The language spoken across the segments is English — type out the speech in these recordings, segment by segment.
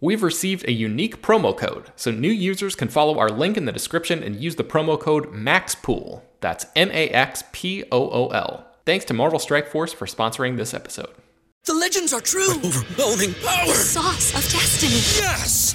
We've received a unique promo code, so new users can follow our link in the description and use the promo code MAXPOOL. That's M A X P O O L. Thanks to Marvel Strike Force for sponsoring this episode. The legends are true. Overwhelming power! The sauce of destiny. Yes!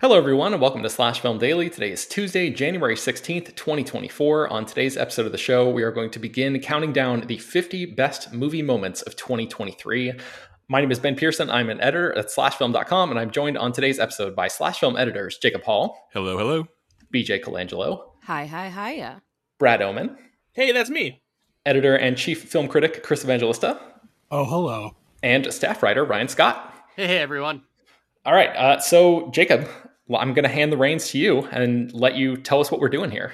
Hello, everyone, and welcome to Slash Film Daily. Today is Tuesday, January 16th, 2024. On today's episode of the show, we are going to begin counting down the 50 best movie moments of 2023. My name is Ben Pearson. I'm an editor at slashfilm.com, and I'm joined on today's episode by Slash Film editors Jacob Hall, Hello, hello. BJ Colangelo, Hi, hi, hiya. Brad Oman, Hey, that's me. editor and chief film critic Chris Evangelista, Oh, hello. and staff writer Ryan Scott. Hey, hey, everyone. All right, uh, so Jacob, well, I'm going to hand the reins to you and let you tell us what we're doing here.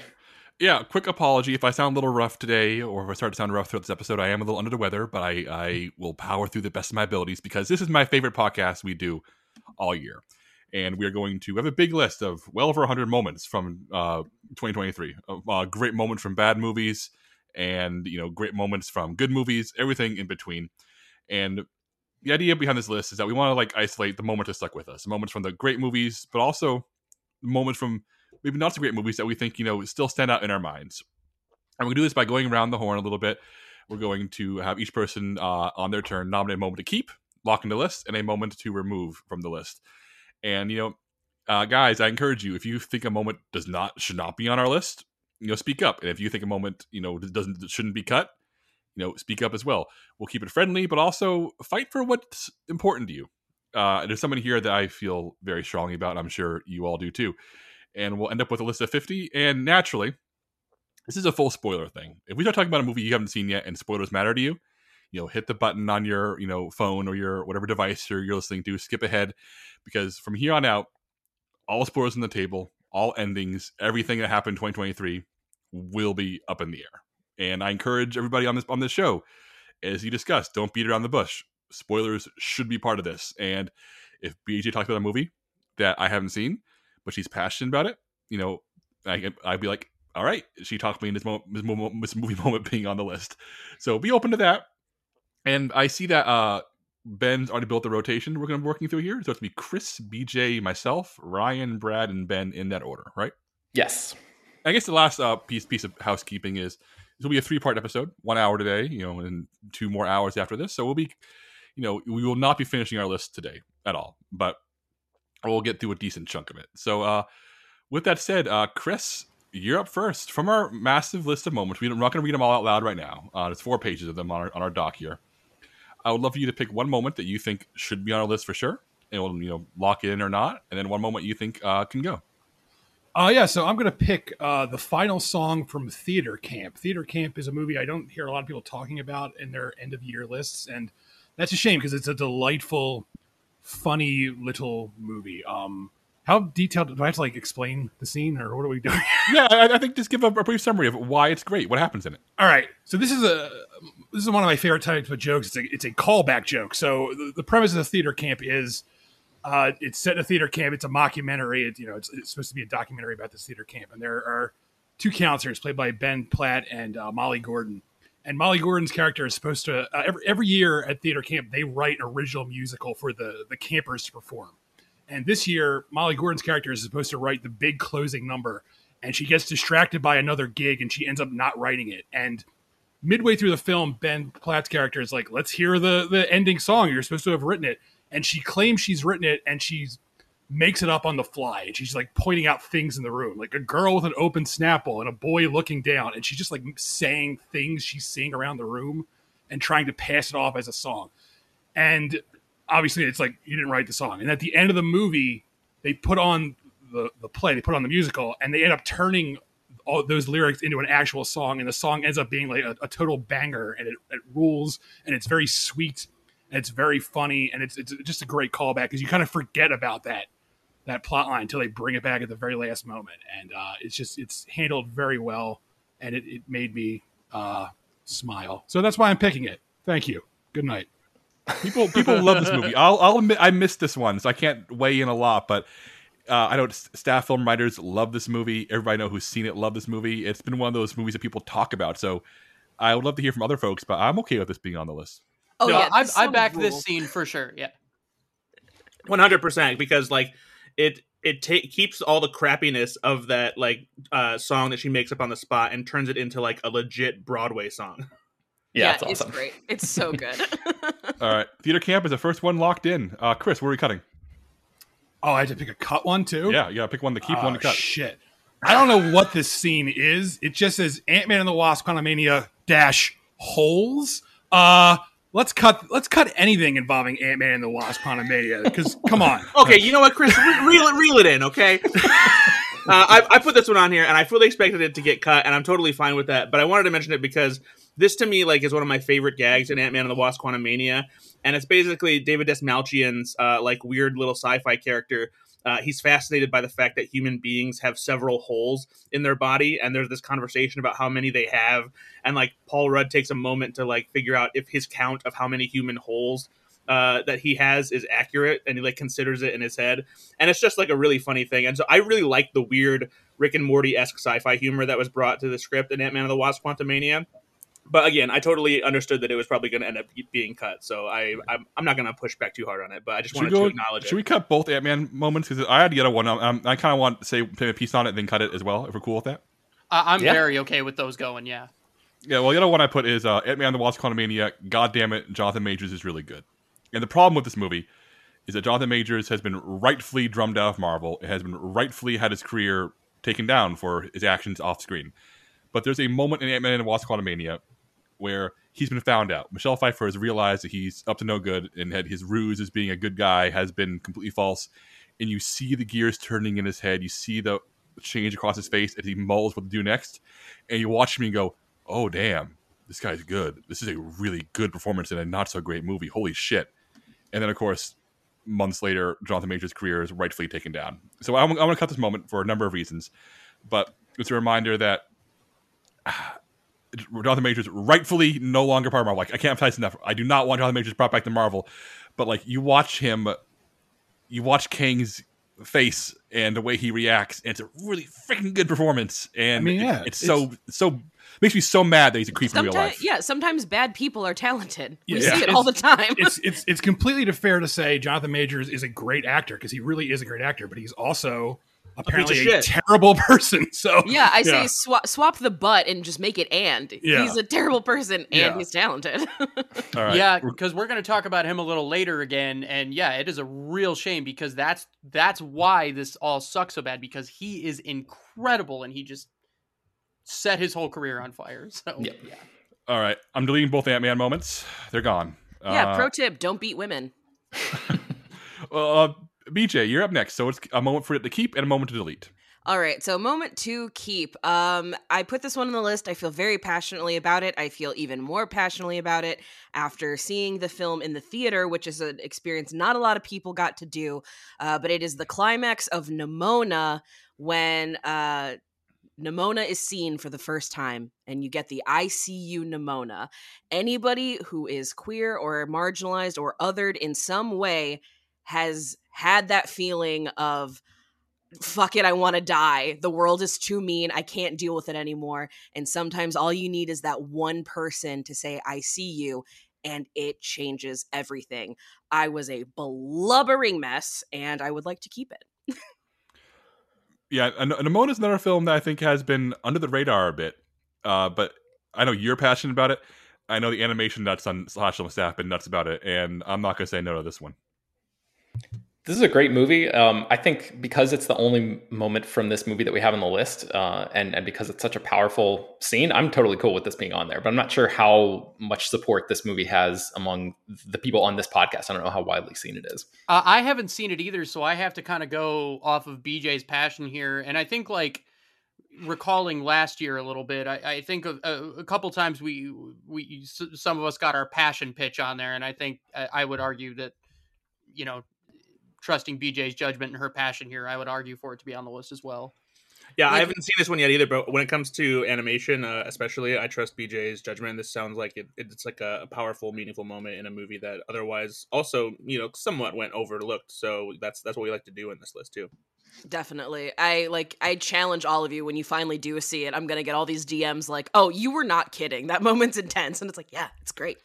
Yeah, quick apology if I sound a little rough today, or if I start to sound rough throughout this episode. I am a little under the weather, but I, I will power through the best of my abilities because this is my favorite podcast we do all year. And we are going to have a big list of well over 100 moments from uh, 2023. Uh, great moments from bad movies, and you know, great moments from good movies, everything in between. And the idea behind this list is that we want to like isolate the moment that stuck with us, moments from the great movies, but also moments from maybe not so great movies that we think you know still stand out in our minds. And we do this by going around the horn a little bit. We're going to have each person uh, on their turn nominate a moment to keep, lock in the list, and a moment to remove from the list. And you know, uh, guys, I encourage you if you think a moment does not should not be on our list, you know, speak up. And if you think a moment you know doesn't shouldn't be cut, you know, speak up as well. We'll keep it friendly, but also fight for what's important to you. Uh, there's somebody here that I feel very strongly about. I'm sure you all do too. And we'll end up with a list of 50. And naturally, this is a full spoiler thing. If we start talking about a movie you haven't seen yet and spoilers matter to you, you know, hit the button on your, you know, phone or your whatever device you're, you're listening to, skip ahead, because from here on out, all spoilers on the table, all endings, everything that happened in 2023 will be up in the air. And I encourage everybody on this on this show, as you discussed, don't beat around the bush. Spoilers should be part of this. And if BJ talks about a movie that I haven't seen, but she's passionate about it, you know, I, I'd be like, all right, she talked me in this, moment, this, this movie moment being on the list. So be open to that. And I see that uh, Ben's already built the rotation we're going to be working through here. So it's going to be Chris, BJ, myself, Ryan, Brad, and Ben in that order, right? Yes. I guess the last uh, piece piece of housekeeping is will be a three part episode, one hour today, you know, and two more hours after this. So we'll be, you know, we will not be finishing our list today at all, but we'll get through a decent chunk of it. So, uh, with that said, uh, Chris, you're up first from our massive list of moments. We, are not going to read them all out loud right now. Uh, there's four pages of them on our, on our doc here. I would love for you to pick one moment that you think should be on our list for sure, and we'll you know lock it in or not, and then one moment you think uh, can go. Uh, yeah, so I'm going to pick uh, the final song from Theater Camp. Theater Camp is a movie I don't hear a lot of people talking about in their end of year lists, and that's a shame because it's a delightful, funny little movie. Um, how detailed do I have to like explain the scene, or what are we doing? yeah, I, I think just give a, a brief summary of why it's great, what happens in it. All right, so this is a this is one of my favorite types of jokes. It's a it's a callback joke. So the, the premise of the theater camp is uh, it's set in a theater camp. It's a mockumentary. It, you know, it's, it's supposed to be a documentary about this theater camp, and there are two counselors played by Ben Platt and uh, Molly Gordon, and Molly Gordon's character is supposed to uh, every every year at theater camp they write an original musical for the the campers to perform. And this year, Molly Gordon's character is supposed to write the big closing number, and she gets distracted by another gig, and she ends up not writing it. And midway through the film, Ben Platt's character is like, "Let's hear the the ending song. You're supposed to have written it." And she claims she's written it, and she's makes it up on the fly and she's like pointing out things in the room like a girl with an open snapple and a boy looking down and she's just like saying things she's seeing around the room and trying to pass it off as a song. And obviously it's like you didn't write the song. And at the end of the movie they put on the, the play they put on the musical and they end up turning all those lyrics into an actual song and the song ends up being like a, a total banger and it, it rules and it's very sweet and it's very funny and it's, it's just a great callback because you kind of forget about that that plot line until they bring it back at the very last moment and uh, it's just it's handled very well and it, it made me uh, smile so that's why i'm picking it thank you good night People people love this movie. I'll I'll admit I missed this one, so I can't weigh in a lot. But uh, I know staff film writers love this movie. Everybody I know who's seen it love this movie. It's been one of those movies that people talk about. So I would love to hear from other folks, but I'm okay with this being on the list. Oh no, yeah, I, I back rules. this scene for sure. Yeah, one hundred percent. Because like it it ta- keeps all the crappiness of that like uh, song that she makes up on the spot and turns it into like a legit Broadway song. Yeah, it's awesome. It's great. It's so good. All right, theater camp is the first one locked in. Uh, Chris, where are we cutting? oh i had to pick a cut one too Yeah, you gotta pick one to keep, oh, one to cut. shit i don't know what this scene is it just says ant-man and the wasp quantumania dash holes uh let's cut let's cut anything involving ant-man and the wasp quantumania because come on Okay, you know what, Chris? Re- reel it, reel it in, okay? Uh, I, I put this one on here, and I fully expected it to get cut, and I'm totally fine with that. But I wanted to mention it because this, to me, like, is one of my favorite gags in Ant Man and the Wasp: Quantumania, and it's basically David Dastmalchian's uh, like weird little sci-fi character. Uh, he's fascinated by the fact that human beings have several holes in their body, and there's this conversation about how many they have, and like Paul Rudd takes a moment to like figure out if his count of how many human holes uh, that he has is accurate and he like considers it in his head and it's just like a really funny thing and so i really like the weird rick and morty-esque sci-fi humor that was brought to the script in ant-man and the wasp quantumania but again i totally understood that it was probably going to end up being cut so i i'm, I'm not going to push back too hard on it but i just Should wanted go, to acknowledge should it we cut both Ant Man moments? Because I had the other one. Um, I kind of want to say say a piece on it, then cut it as well. If we're cool with that. Uh, I- I'm Yeah. very okay with those going. Yeah. Yeah, well, the other one I put is uh, Ant Man and the Wasp Quantumania. God damn it, Jonathan Majors is really good. And the problem with this movie is that Jonathan Majors has been rightfully drummed out of Marvel. It has been rightfully had his career taken down for his actions off screen. But there's a moment in Ant Man and the Wasp Quantumania where he's been found out. Michelle Pfeiffer has realized that he's up to no good and that his ruse as being a good guy has been completely false. And you see the gears turning in his head. You see the change across his face as he mulls what to do next. And you watch him and go, oh, damn, this guy's good. This is a really good performance in a not so great movie. Holy shit. And then, of course, months later, Jonathan Majors' career is rightfully taken down. So I'm, I'm going to cut this moment for a number of reasons. But it's a reminder that Jonathan Majors rightfully no longer part of Marvel. Like, I can't emphasize enough. I do not want Jonathan Majors brought back to Marvel. But, like, you watch him, you watch Kang's face and the way he reacts, and it's a really freaking good performance. And I mean, it- yeah, it's, so, so, makes me so mad that he's a creep in real life. yeah, sometimes bad people are talented. We Yeah. see it all the time. it's it's it's completely fair to say Jonathan Majors is a great actor because he really is a great actor, but he's also apparently a, shit. terrible person. So yeah, I say swap swap the butt and just make it and. Yeah. He's a terrible person and Yeah. he's talented. All right. Yeah, because we're going to talk about him a little later again, and yeah, it is a real shame because that's that's why this all sucks so bad because he is incredible and he just set his whole career on fire. So Yeah. yeah, All right. I'm deleting both Ant Man moments. They're gone. yeah, Uh, pro tip: don't beat women. uh, BJ, you're up next. So it's a moment for it to keep and a moment to delete. All right, so moment to keep. Um, I put this one on the list. I feel very passionately about it. I feel even more passionately about it after seeing the film in the theater, which is an experience not a lot of people got to do. Uh, but it is the climax of Nimona when uh, Nimona is seen for the first time, and you get the ICU Nimona. Anybody who is queer or marginalized or othered in some way has had that feeling of fuck it, I want to die. The world is too mean. I can't deal with it anymore. And sometimes all you need is that one person to say, I see you. And it changes everything. I was a blubbering mess, and I would like to keep it. Yeah, and Nimona is another film that I think has been under the radar a bit. Uh, but I know you're passionate about it. I know the animation nuts on slash staff been nuts about it, and I'm not gonna say no to this one. This is a great movie. Um, I think because it's the only moment from this movie that we have on the list, uh, and and because it's such a powerful scene, I'm totally cool with this being on there. But I'm not sure how much support this movie has among the people on this podcast. I don't know how widely seen it is. Uh, I haven't seen it either, so I have to kind of go off of BJ's passion here, and I think like recalling last year a little bit, I, I think a, a, a, couple times we we some of us got our passion pitch on there, and I think I, I would argue that you know trusting BJ's judgment and her passion here, I would argue for it to be on the list as well. Yeah, like, I haven't seen this one yet either, but when it comes to animation, uh, especially, I trust BJ's judgment. This sounds like it, it's like a, powerful, meaningful moment in a movie that otherwise also, you know, somewhat went overlooked. So that's that's what we like to do in this list too. Definitely. I like I challenge all of you when you finally do see it. I'm going to get all these DMs like, "Oh, you were not kidding. That moment's intense." And it's like, "Yeah, it's great."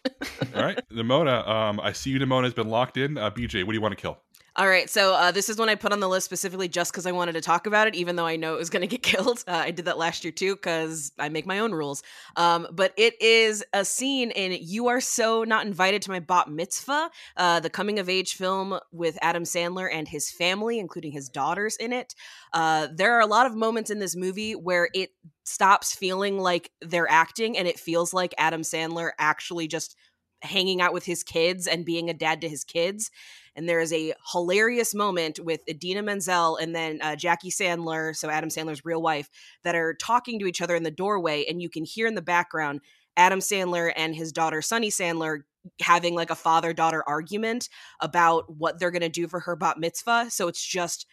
all right. Nimona, um I see you Nimona has been locked in. Uh, BJ, what do you want to kill? All right, so uh, this is one I put on the list specifically just because I wanted to talk about it, even though I know it was going to get killed. Uh, I did that last year too because I make my own rules. Um, but it is a scene in "You Are So Not Invited to My Bat Mitzvah," uh, the coming of age film with Adam Sandler and his family, including his daughters in it. Uh, there are a lot of moments in this movie where it stops feeling like they're acting and it feels like Adam Sandler actually just hanging out with his kids and being a dad to his kids. And there is a hilarious moment with Idina Menzel and then uh, Jackie Sandler, so Adam Sandler's real wife, that are talking to each other in the doorway. And you can hear in the background Adam Sandler and his daughter, Sunny Sandler, having like a father daughter argument about what they're going to do for her bat mitzvah. So it's just,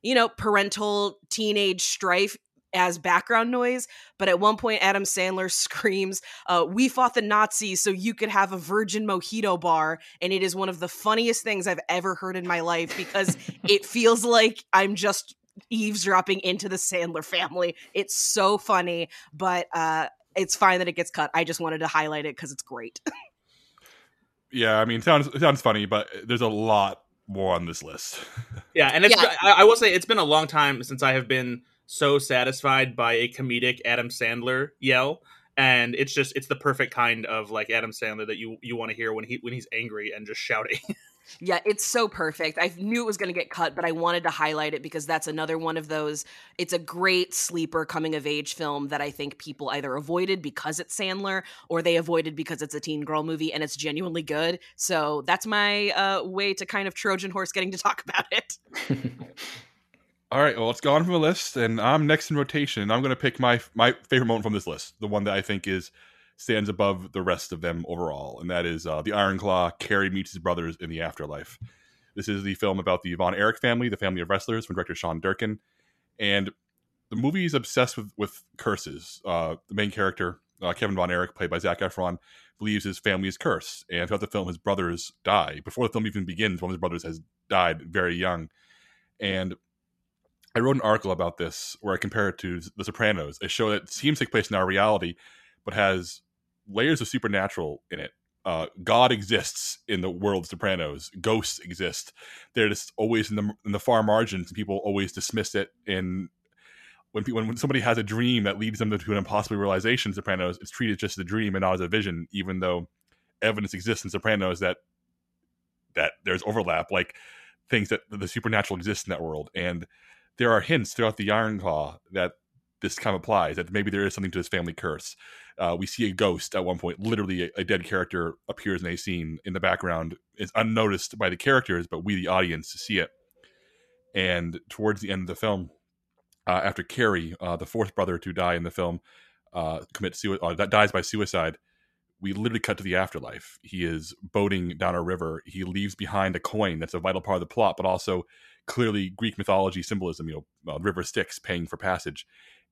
you know, parental teenage strife as background noise. But at one point, Adam Sandler screams, uh, We fought the Nazis so you could have a virgin mojito bar. And it is one of the funniest things I've ever heard in my life because it feels like I'm just eavesdropping into the Sandler family. It's so funny, but uh, it's fine that it gets cut. I just wanted to highlight it because it's great. yeah, I mean, sounds sounds funny, but there's a lot more on this list. yeah, and it's yeah. I, I will say it's been a long time since I have been so satisfied by a comedic Adam Sandler yell and it's just it's the perfect kind of like Adam Sandler that you you want to hear when he when he's angry and just shouting. yeah, it's so perfect. I knew it was going to get cut, but I wanted to highlight it because that's another one of those. It's a great sleeper coming of age film that I think people either avoided because it's Sandler or they avoided because it's a teen girl movie and it's genuinely good. So that's my uh, way to kind of Trojan horse getting to talk about it. All right, well, it's gone from the list, and I'm next in rotation. And I'm going to pick my my favorite moment from this list, the one that I think is stands above the rest of them overall, and that is uh, the Iron Claw. Kerry meets his brothers in the afterlife. This is the film about the Von Erich family, the family of wrestlers, from director Sean Durkin, and the movie is obsessed with with curses. Uh, the main character, uh, Kevin Von Erich, played by Zac Efron, believes his family is cursed, and throughout the film, his brothers die. Before the film even begins, one of his brothers has died very young, and I wrote an article about this where I compare it to The Sopranos, a show that seems to take place in our reality, but has layers of supernatural in it. Uh, God exists in the world of Sopranos. Ghosts exist. They're just always in the in the far margins, and people always dismiss it. In when when somebody has a dream that leads them to an impossible realization, Sopranos, it's treated just as a dream and not as a vision, even though evidence exists in Sopranos that that there's overlap, like things that the supernatural exists in that world, and there are hints throughout the Iron Claw that this kind of applies that maybe there is something to this family curse. Uh, we see a ghost at one point, literally a, a, dead character appears in a scene in the background. It's unnoticed by the characters, but we, the audience, see it. And towards the end of the film, uh, after Kerry, uh, the fourth brother to die in the film, uh, commits suicide, uh, dies by suicide, we literally cut to the afterlife. He is boating down a river. He leaves behind a coin that's a vital part of the plot, but also clearly Greek mythology symbolism. You know, uh, river Styx paying for passage,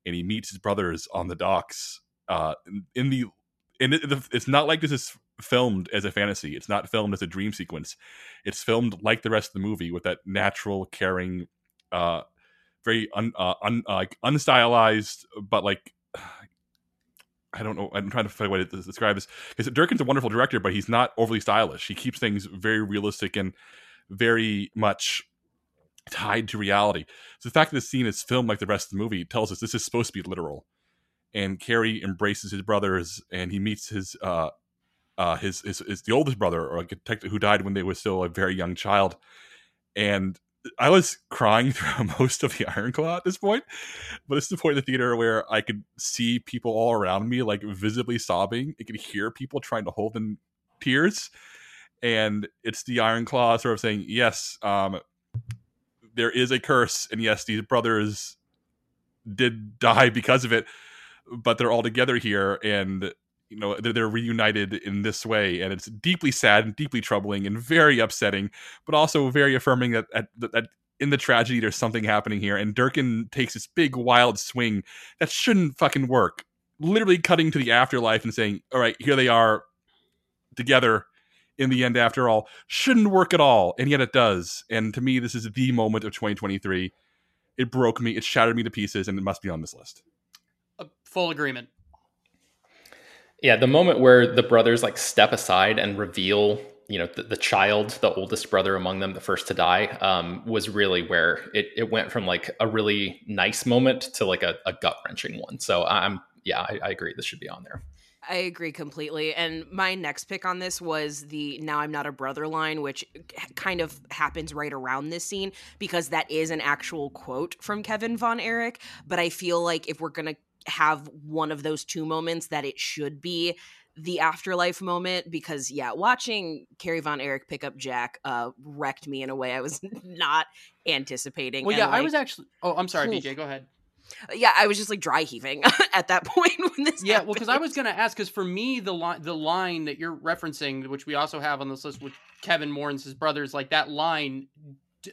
and he meets his brothers on the docks. Uh, in the and it, it's not like this is filmed as a fantasy. It's not filmed as a dream sequence. It's filmed like the rest of the movie with that natural, caring, uh, very un, uh, un uh, like unstylized, but like I don't know. I'm trying to find a way to describe this because Durkin's a wonderful director, but he's not overly stylish. He keeps things very realistic and very much tied to reality. So the fact that this scene is filmed like the rest of the movie tells us this is supposed to be literal. And Kerry embraces his brothers, and he meets his uh, uh, his, his his the oldest brother, or a detective who died when they were still a very young child. And I was crying through most of the Iron Claw at this point, but this is the point in the theater where I could see people all around me like visibly sobbing. I could hear people trying to hold in tears, and it's the Iron Claw sort of saying, "Yes, um, there is a curse, and yes, these brothers did die because of it, but they're all together here, and you know they're, they're reunited in this way, and it's deeply sad and deeply troubling and very upsetting, but also very affirming that that, that in the tragedy there's something happening here, and Durkin takes this big wild swing that shouldn't fucking work, literally cutting to the afterlife and saying, "All right, here they are." Together, in the end after all shouldn't work at all and yet it does and to me this is the moment of 2023 it broke me it shattered me to pieces and it must be on this list Uh, full agreement. Yeah, the moment where the brothers like step aside and reveal, you know, the, the child, the oldest brother among them, the first to die, um, was really where it, it went from like a really nice moment to like a, a gut wrenching one. So I'm, yeah, I, I agree. This should be on there. I agree completely. And my next pick on this was the Now I'm Not a Brother line, which kind of happens right around this scene because that is an actual quote from Kevin Von Erich. But I feel like if we're going to have one of those two moments, that it should be the afterlife moment because yeah watching Kerry Von Erich pick up Jack uh wrecked me in a way I was not anticipating Well, yeah, I was actually. Oh, I'm sorry. BJ. Go ahead. yeah I was just like dry heaving at that point when this Yeah, well, because I was going to ask, because for me, the line, the line that you're referencing, which we also have on this list, which Kevin mourns his brothers, like that line,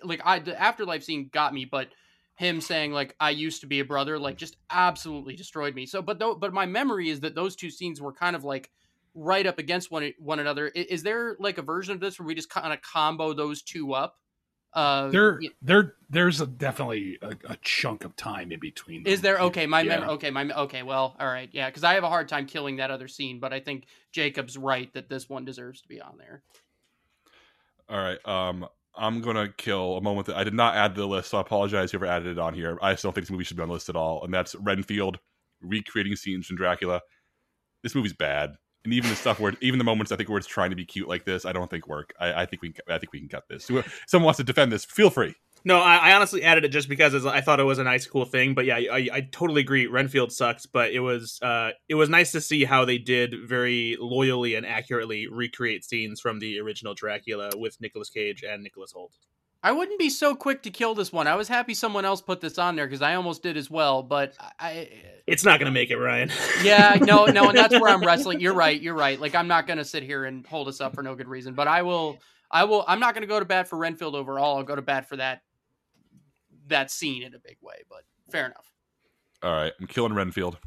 like I, the afterlife scene got me, but him saying like I used to be a brother, like just absolutely destroyed me. So, but though, but my memory is that those two scenes were kind of like right up against one one another. I- Is, there like a version of this where we just kind of combo those two up? Uh, There, y- there, there's a, definitely a, a chunk of time in between. Them. Is there okay? My Yeah. mem- okay, my okay. Well, all right, yeah, because I have a hard time killing that other scene, but I think Jacob's right that this one deserves to be on there. all right um i'm gonna kill a moment that i did not add to the list so i apologize whoever added it on here i still think this movie should be on the list at all and that's renfield recreating scenes from dracula this movie's bad and even the stuff where even the moments I think where it's trying to be cute like this, I don't think work. I, I think we I think we can cut this. Someone wants to defend this, feel free. No, I, I honestly added it just because I thought it was a nice, cool thing. But yeah, I, I totally agree. Renfield sucks, but it was uh, it was nice to see how they did very loyally and accurately recreate scenes from the original Dracula with Nicolas Cage and Nicholas Hoult. I wouldn't be so quick to kill this one. I was happy someone else put this on there because I almost did as well. But I, It's not gonna make it, Ryan. yeah, no, no, and that's where I'm wrestling. You're right. You're right. Like I'm not gonna sit here and hold us up for no good reason. But I will. I will. I'm not gonna go to bat for Renfield overall. I'll go to bat for that that scene in a big way. But fair enough. All right, I'm killing Renfield.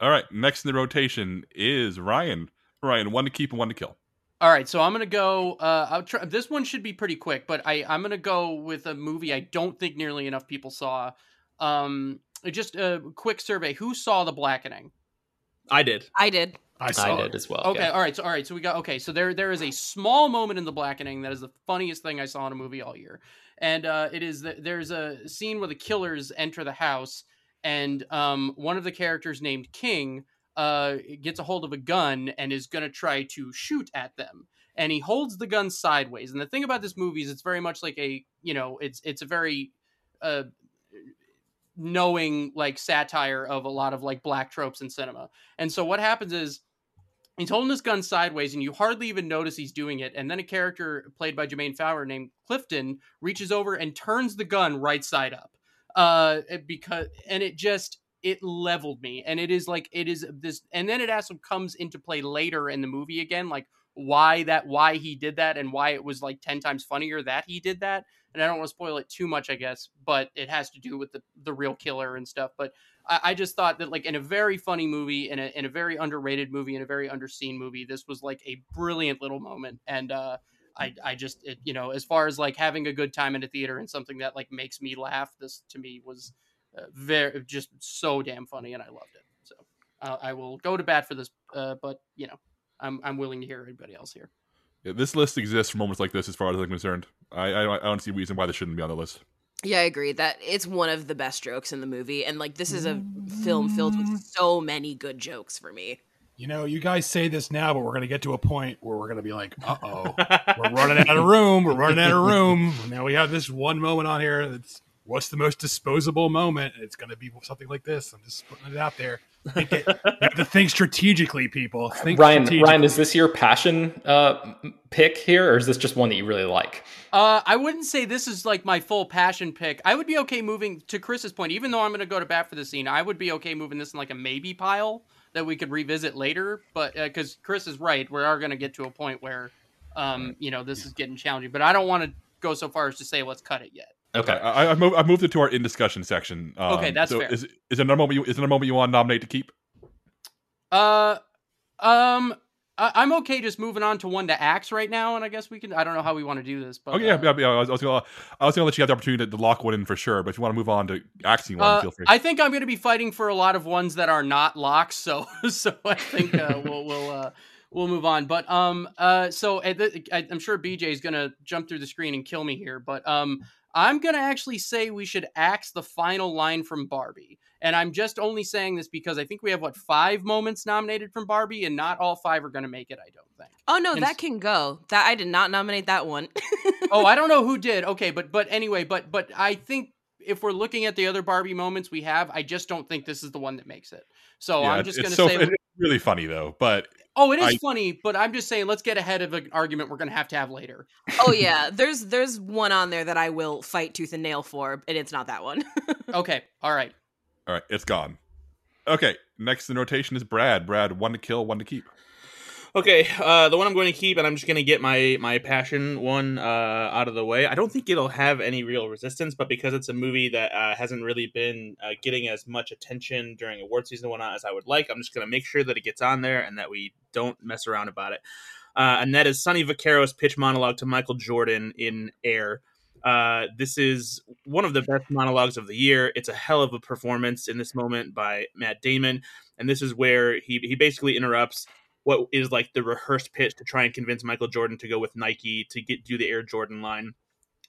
All right, next in the rotation is Ryan. Ryan, one to keep and one to kill. All right, so I'm gonna go. Uh, I'll try. This one should be pretty quick, but I I'm gonna go with a movie I don't think nearly enough people saw. Um, just a quick survey: Who saw The Blackening? I did. I did. I saw I it. did as well. Okay, yeah. all right, so all right, so we got okay, so there there is a small moment in The Blackening that is the funniest thing I saw in a movie all year, and uh, it is that there's a scene where the killers enter the house, and um, one of the characters named King uh, gets a hold of a gun and is going to try to shoot at them, and he holds the gun sideways. And the thing about this movie is it's very much like a you know it's it's a very uh, knowing like satire of a lot of like black tropes in cinema. And so what happens is he's holding his gun sideways and you hardly even notice he's doing it. And then a character played by Jermaine Fowler named Clifton reaches over and turns the gun right side up. Uh because and it just it leveled me. And it is like it is this and then it also comes into play later in the movie again like why that why he did that and why it was like 10 times funnier that he did that. And i don't want to spoil it too much i guess but it has to do with the the real killer and stuff. But I, I just thought that like in a very funny movie in a in a very underrated movie in a very underseen movie this was like a brilliant little moment and uh I, I just it, you know as far as like having a good time in a theater and something that like makes me laugh this to me was uh, very just so damn funny, and I loved it. So uh, I will go to bat for this, uh, but you know, I'm I'm willing to hear everybody else here. Yeah, this list exists for moments like this, as far as I'm concerned. I I, I don't see a reason why this shouldn't be on the list. Yeah, I agree that it's one of the best jokes in the movie, and like this is a film filled with so many good jokes for me. You know, you guys say this now, but we're going to get to a point where we're going to be like, uh oh, we're running out of room. We're running out of room. Now we have this one moment on here that's what's the most disposable moment? It's going to be something like this. I'm just putting it out there. Think it, you have to think strategically, people. Think Ryan, strategically. Ryan, is this your passion uh, pick here, or is this just one that you really like? Uh, I wouldn't say this is like my full passion pick. I would be okay moving to Chris's point, even though I'm going to go to bat for the scene. I would be okay moving this in like a maybe pile that we could revisit later. But because Chris is right, we are going to get to a point where, um, you know, this is getting challenging. But I don't want to go so far as to say let's cut it yet. Okay. I, I, moved, I moved it to our in discussion section. Um, Okay, that's so fair. Is, is there another moment? You, is there another moment you want to nominate to keep? Uh, um, I, I'm okay just moving on to one to axe right now, and I guess we can. I don't know how we want to do this, but Oh yeah, uh, yeah, yeah. I was, I was gonna, I was gonna let you have the opportunity to, to lock one in for sure. But if you want to move on to axing one, Uh, feel free. I think I'm going to be fighting for a lot of ones that are not locks, so so I think uh, we'll we'll uh, we'll move on. But um uh so the, I'm sure BJ is going to jump through the screen and kill me here, but um I'm going to actually say we should axe the final line from Barbie. And I'm just only saying this because I think we have what five moments nominated from Barbie, and not all five are going to make it. I don't think. Oh no, And that s- can go. That I did not nominate that one. oh, I don't know who did. Okay, but but anyway, but but I think if we're looking at the other Barbie moments we have, I just don't think this is the one that makes it. So yeah, I'm just going to so, say, it's really funny though. But oh, it is I- funny, but I'm just saying, let's get ahead of an argument we're going to have to have later. oh yeah, there's there's one on there that I will fight tooth and nail for, and it's not that one. Okay, all right. all right, it's gone. Okay, next in rotation is Brad. Brad, one to kill, one to keep. Okay, uh, the one I'm going to keep, and I'm just going to get my my passion one uh, out of the way. I don't think it'll have any real resistance, but because it's a movie that uh, hasn't really been uh, getting as much attention during award season and whatnot as I would like, I'm just going to make sure that it gets on there and that we don't mess around about it. Uh, and that is Sonny Vaccaro's pitch monologue to Michael Jordan in Air. Uh, this is one of the best monologues of the year. It's a hell of a performance in this moment by Matt Damon, and this is where he he basically interrupts what is like the rehearsed pitch to try and convince Michael Jordan to go with Nike to get do the Air Jordan line.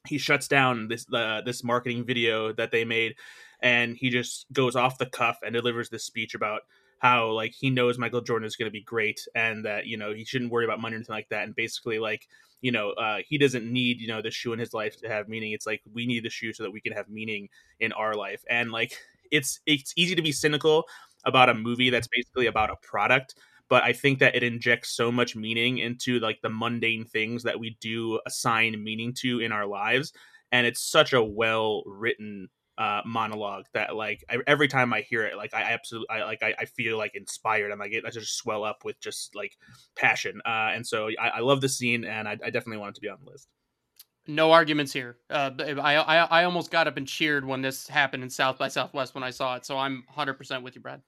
He shuts down this uh, this marketing video that they made, and he just goes off the cuff and delivers this speech about how like he knows Michael Jordan is going to be great and that you know he shouldn't worry about money or anything like that. And basically like you know uh, he doesn't need you know the shoe in his life to have meaning. It's like we need the shoe so that we can have meaning in our life. And like it's it's easy to be cynical about a movie that's basically about a product but I think that it injects so much meaning into like the mundane things that we do assign meaning to in our lives, and it's such a well written uh, monologue that like I, every time I hear it, like I absolutely I like I, I feel like inspired. I'm like I just swell up with just like passion, uh, and so I, I love the scene, and I, I definitely want it to be on the list. No arguments here. Uh, I, I I almost got up and cheered when this happened in South by Southwest when I saw it. So I'm 100% with you, Brad.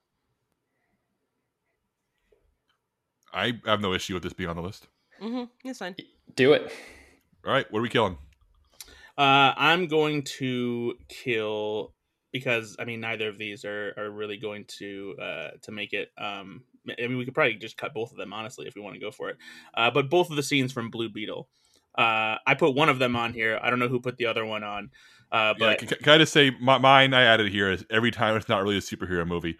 I have no issue with this being on the list. Mm-hmm. It's fine. Do it. All right, what are we killing? Uh, I'm going to kill because I mean neither of these are, are really going to uh, to make it. Um, I mean we could probably just cut both of them honestly if we want to go for it. Uh, but both of the scenes from Blue Beetle. Uh, I put one of them on here. I don't know who put the other one on. Uh, Yeah, but can, can I just say my, mine I added here is every time it's not really a superhero movie,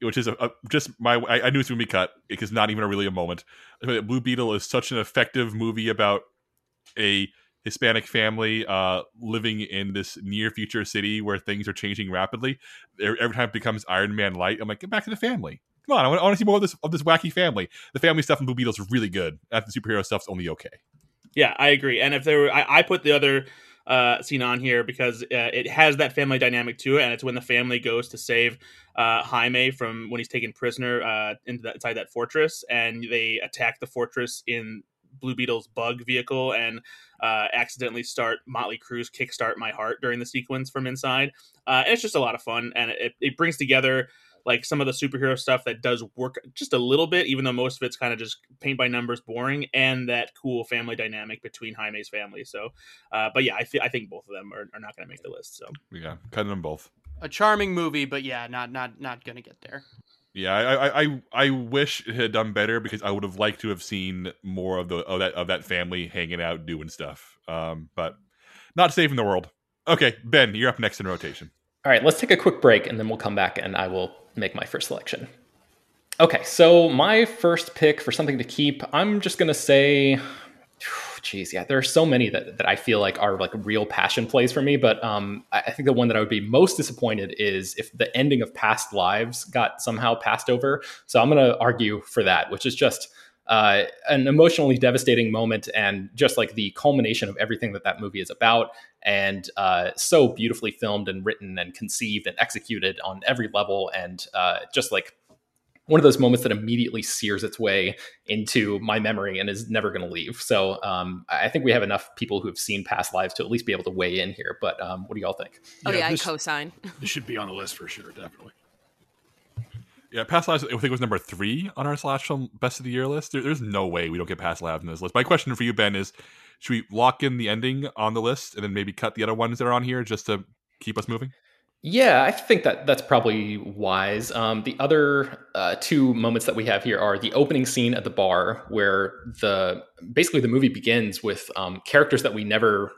which is a, a just my I, I knew it's gonna be cut because not even a really a moment. Blue Beetle is such an effective movie about a Hispanic family uh, living in this near future city where things are changing rapidly. Every time it becomes Iron Man light, I'm like, get back to the family. Come on, I want, to see more of this of this wacky family. The family stuff in Blue is really good. And the superhero stuff's only okay. Yeah, I agree. And if there were, I, I put the other uh, scene on here because uh, it has that family dynamic to it, and it's when the family goes to save uh, Jaime from when he's taken prisoner uh, into that, inside that fortress, and they attack the fortress in Blue Beetle's bug vehicle and uh, accidentally start Motley Crue's "Kickstart My Heart" during the sequence from inside. Uh, and it's just a lot of fun, and it, it brings together like some of the superhero stuff that does work just a little bit, even though most of it's kind of just paint by numbers, boring, and that cool family dynamic between Jaime's family. So, uh, but yeah, I, th- I think both of them are, are not going to make the list. So, Yeah, cutting them both. a charming movie, but yeah, not not not gonna get there. Yeah, I, I I wish it had done better because I would have liked to have seen more of the of that of that family hanging out doing stuff. Um, but not saving the world. Okay, Ben, you're up next in rotation. All right, let's take a quick break and then we'll come back and I will make my first selection. Okay, so my first pick for something to keep, I'm just gonna say geez, yeah, there are so many that, that I feel like are like real passion plays for me. But um, I think the one that I would be most disappointed is if the ending of Past Lives got somehow passed over. So I'm going to argue for that, which is just uh, an emotionally devastating moment and just like the culmination of everything that that movie is about. And uh, so beautifully filmed and written and conceived and executed on every level. And uh, just like one of those moments that immediately sears its way into my memory and is never going to leave. So um, I think we have enough people who have seen past lives to at least be able to weigh in here. But um, what do y'all think? Oh yeah, this- I co-sign. This should be on the list for sure, definitely. Yeah, Past Lives, I think it was number three on our slash film best of the year list. There, there's no way we don't get Past Lives on this list. My question for you, Ben, is should we lock in the ending on the list and then maybe cut the other ones that are on here just to keep us moving? Yeah, I think that that's probably wise. Um, the other uh, two moments that we have here are the opening scene at the bar, where the basically the movie begins with um, characters that we never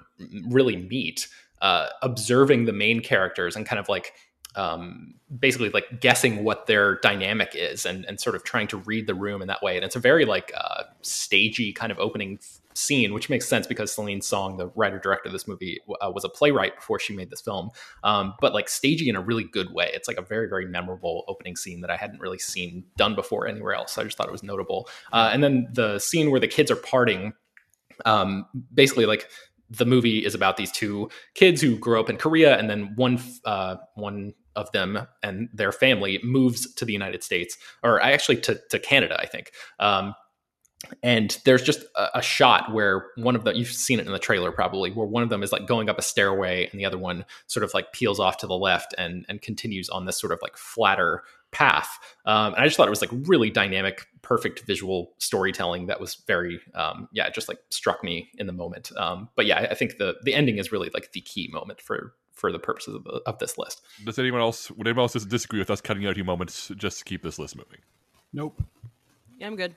really meet, uh, observing the main characters and kind of like um, basically like guessing what their dynamic is and, and sort of trying to read the room in that way. And it's a very like uh, stagey kind of opening scene, which makes sense because Celine Song, the writer director of this movie, uh, was a playwright before she made this film. Um, but like stagey in a really good way. It's like a very very memorable opening scene that I hadn't really seen done before anywhere else. So I just thought it was notable. Uh, and then the scene where the kids are parting, um, basically like the movie is about these two kids who grew up in Korea, and then one uh, one of them and their family moves to the United States, or actually to to Canada, I think. Um, and there's just a, a, shot where one of them you've seen it in the trailer probably where one of them is like going up a stairway and the other one sort of like peels off to the left and and continues on this sort of like flatter path um, and i just thought it was like really dynamic perfect visual storytelling that was very um, yeah it just like struck me in the moment um, but yeah I, I think the the ending is really like the key moment for for the purposes of, the, of this list Does anyone else would anyone else disagree with us cutting out a few moments just to keep this list moving? Nope. Yeah, I'm good.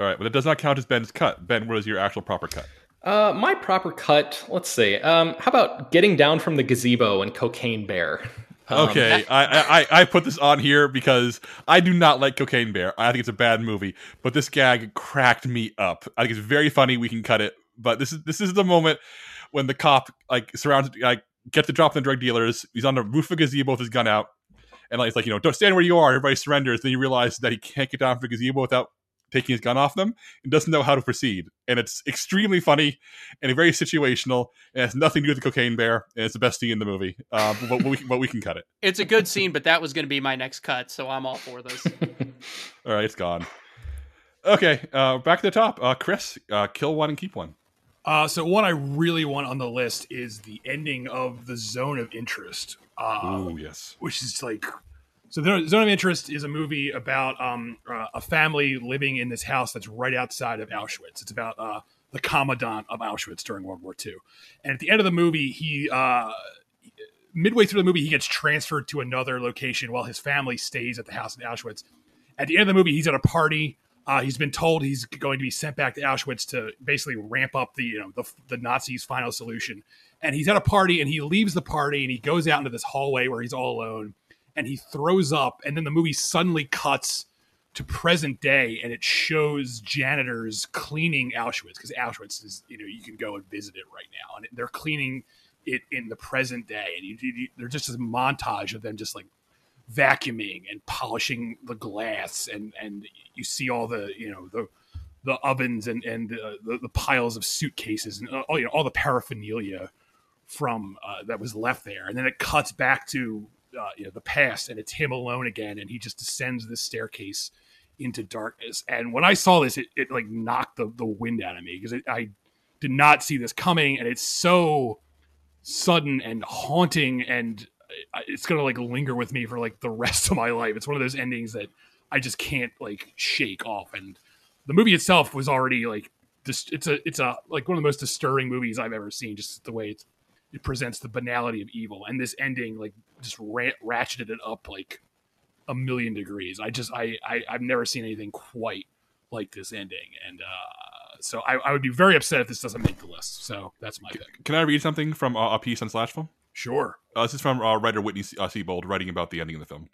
All right, but that does not count as Ben's cut. Ben, what is your actual proper cut? Uh, my proper cut. Let's see. Um, how about getting down from the gazebo and Cocaine Bear? Um, Okay, I, I I put this on here because I do not like Cocaine Bear. I think it's a bad movie, but this gag cracked me up. I think it's very funny. We can cut it, but this is this is the moment when the cop like surrounds like gets the drop on the drug dealers. He's on the roof of a gazebo with his gun out, and like it's like you know don't stand where you are. Everybody surrenders. Then you realize that he can't get down from the gazebo without taking his gun off them and doesn't know how to proceed. And it's extremely funny and very situational. And it has nothing to do with the cocaine bear. And it's the best scene in the movie. Uh, but, but, we, but we can cut it. It's a good scene, but that was going to be my next cut, so I'm all for this. All right, it's gone. Okay, uh, back to the top. Uh, Chris, uh, kill one and keep one. Uh, so one I really want on the list is the ending of the Zone of Interest. Uh, Oh yes. which is like so the zone of interest is a movie about um, uh, a family living in this house that's right outside of auschwitz. It's about uh, the commandant of auschwitz during world war ii and at the end of the movie he uh, midway through the movie he gets transferred to another location while his family stays at the house in auschwitz. At the end of the movie he's at a party. Uh, he's been told he's going to be sent back to Auschwitz to basically ramp up the you know the, the Nazis' final solution. And he's at a party and he leaves the party and he goes out into this hallway where he's all alone and he throws up. And then the movie suddenly cuts to present day and it shows janitors cleaning Auschwitz because Auschwitz is you know you can go and visit it right now and they're cleaning it in the present day and you, you, they're just a montage of them just like vacuuming and polishing the glass and and you see all the you know the the ovens and and uh, the, the piles of suitcases and uh, all you know all the paraphernalia from uh, that was left there and then it cuts back to uh, you know the past and it's him alone again and he just descends this staircase into darkness and when i saw this it, it like knocked the, the wind out of me because i did not see this coming and it's so sudden and haunting and it's gonna like linger with me for like the rest of my life. It's one of those endings that I just can't like shake off. And the movie itself was already like just it's a it's a like one of the most disturbing movies I've ever seen. Just the way it's it presents the banality of evil, and this ending like just ra- ratcheted it up like a million degrees. I just I, I I've never seen anything quite like this ending, and uh, so I, I would be very upset if this doesn't make the list. So that's my pick. Can I read something from uh, a piece on Slash Film? Sure. Uh, this is from uh, writer Whitney Se- uh, Seibold writing about the ending of the film.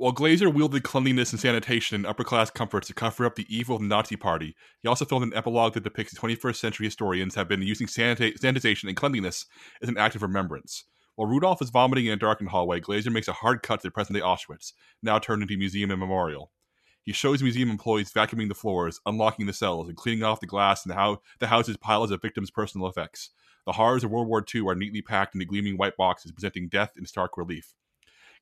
While Glazer wielded cleanliness and sanitation and upper class comforts to cover up the evil of the Nazi Party, he also filmed an epilogue that depicts 21st century historians have been using sanita- sanitation and cleanliness as an act of remembrance. While Rudolph is vomiting in a darkened hallway, Glazer makes a hard cut to the present day Auschwitz, now turned into a museum and memorial. He shows museum employees vacuuming the floors, unlocking the cells, and cleaning off the glass the, hou- the house's piles of victims' personal effects. The horrors of World War II are neatly packed into gleaming white boxes, presenting death in stark relief.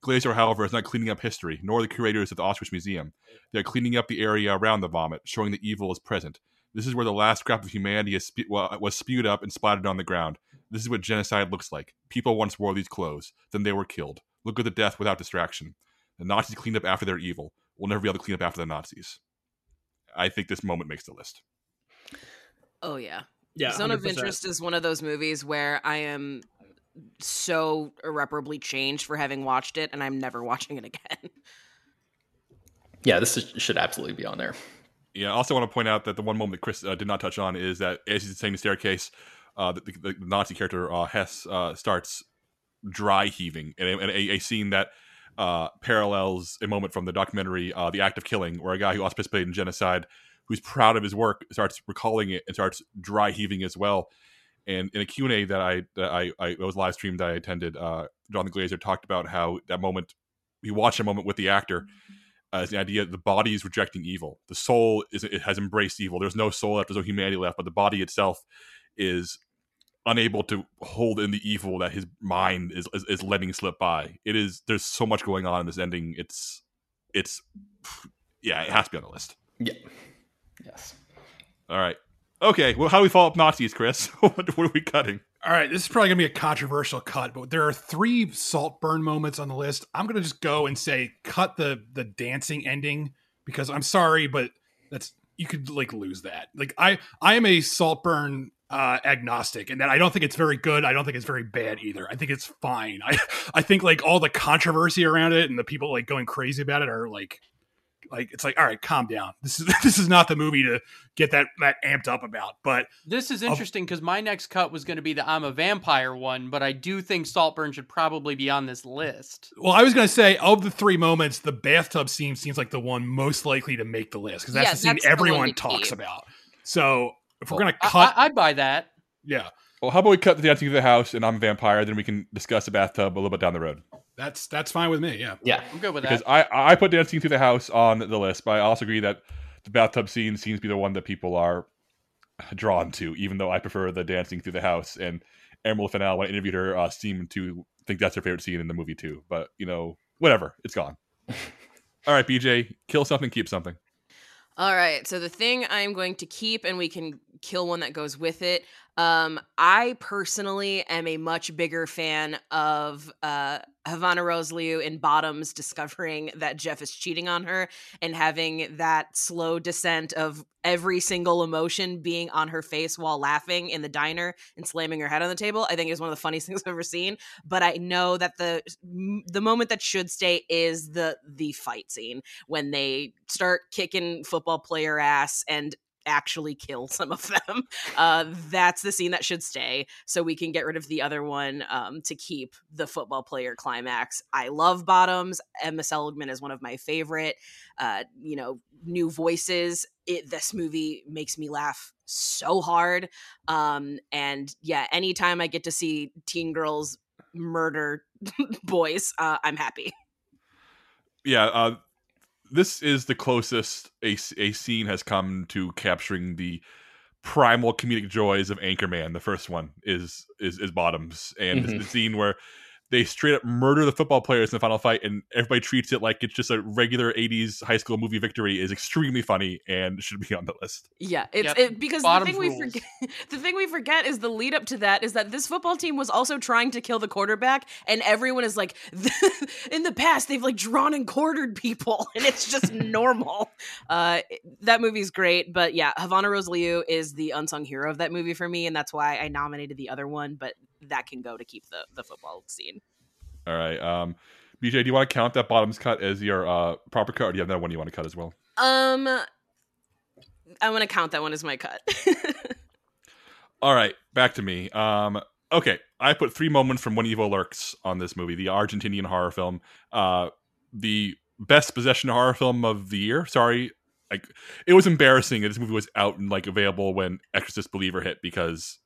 Glazer, however, is not cleaning up history, nor the curators of the Auschwitz Museum. They are cleaning up the area around the vomit, showing that evil is present. This is where the last scrap of humanity is spe- wa- was spewed up and splattered on the ground. This is what genocide looks like. People once wore these clothes, then they were killed. Look at the death without distraction. The Nazis cleaned up after their evil. We'll never be able to clean up after the Nazis. I think this moment makes the list. Oh yeah. Yeah, Zone of 100%. Interest is one of those movies where I am so irreparably changed for having watched it and I'm never watching it again. Yeah, this is, should absolutely be on there. Yeah, I also want to point out that the one moment that Chris uh, did not touch on is that as he's descending the staircase, uh, the, the, the Nazi character uh, Hess uh, starts dry heaving, and, a- and a, a scene that uh, parallels a moment from the documentary uh, "The Act of Killing," where a guy who also participated in genocide, who's proud of his work, starts recalling it and starts dry heaving as well. And in a Q and A that I that I, I was live streamed that I attended, uh, John Glazer talked about how that moment he watched a moment with the actor as the idea that the body is rejecting evil. The soul is it has embraced evil. There's no soul left, there's no humanity left, but the body itself is unable to hold in the evil that his mind is, is is letting slip by. It is there's so much going on in this ending. It's it's yeah, it has to be on the list. Yeah. Yes. All right. Okay, well, how do we follow up Nazis, Chris? what, what are we cutting? All right, this is probably gonna be a controversial cut, but there are three Saltburn moments on the list. I'm gonna just go and say cut the the dancing ending because I'm sorry, but that's you could like lose that. Like I I am a Saltburn uh agnostic and that I don't think it's very good. I don't think it's very bad either. I think it's fine. I I think like all the controversy around it and the people like going crazy about it are like like it's like all right, calm down. This is this is not the movie to get that that amped up about. But This is interesting because my next cut was going to be the I'm a Vampire one, but I do think Saltburn should probably be on this list. Well, I was going to say of the three moments, the bathtub scene seems like the one most likely to make the list because that's Yeah, the scene that's everyone to talks keep. about. So if we're going to cut, I, I'd buy that. yeah, Well, how about we cut the dancing through the house and I'm a vampire, then we can discuss the bathtub a little bit down the road. That's that's fine with me. Yeah, Yeah. I'm good with Because that. I I put dancing through the house on the list, but I also agree that the bathtub scene seems to be the one that people are drawn to, even though I prefer the dancing through the house. And Emerald Fennell, when I interviewed her, uh, seemed to think that's her favorite scene in the movie too. But you know, whatever, it's gone. All right, BJ, kill something, keep something. All right. So the thing I'm going to keep, and we can kill one that goes with it. Um, I personally am a much bigger fan of uh, Havana Rose in Bottoms discovering that Jeff is cheating on her and having that slow descent of every single emotion being on her face while laughing in the diner and slamming her head on the table. I think is one of the funniest things I've ever seen. But I know that the the moment that should stay is the the fight scene when they start kicking football player ass and actually kill some of them. Uh, that's the scene that should stay, so we can get rid of the other one um, to keep the football player climax. I love Bottoms. Emma Seligman is one of my favorite. Uh, you know, new voices. It, this movie makes me laugh so hard. Um, and yeah, anytime I get to see teen girls murder boys, uh, I'm happy. Yeah, uh, this is the closest a, a scene has come to capturing the primal comedic joys of Anchorman. The first one is is, is Bottoms, and it's Mhm. the scene where they straight up murder the football players in the final fight, and everybody treats it like it's just a regular '80s high school movie victory. is extremely funny and should be on the list. Yeah, it's Yep. it, because the Bottoms thing we forget, the thing we forget is the lead up to that is that this football team was also trying to kill the quarterback, and everyone is like, in the past they've like drawn and quartered people, and it's just normal. Uh, that movie's great, but yeah, Havana Rose Liu is the unsung hero of that movie for me, and that's why I nominated the other one. But that can go to keep the the football scene. All right. Um, BJ, do you want to count that bottoms cut as your uh, proper cut, or do you have another one you want to cut as well? Um, I want to count that one as my cut. All right, back to me. Um, okay, I put three moments from When Evil Lurks on this movie, the Argentinian horror film, uh, the best possession horror film of the year. Sorry, like it was embarrassing that this movie was out and like available when Exorcist Believer hit because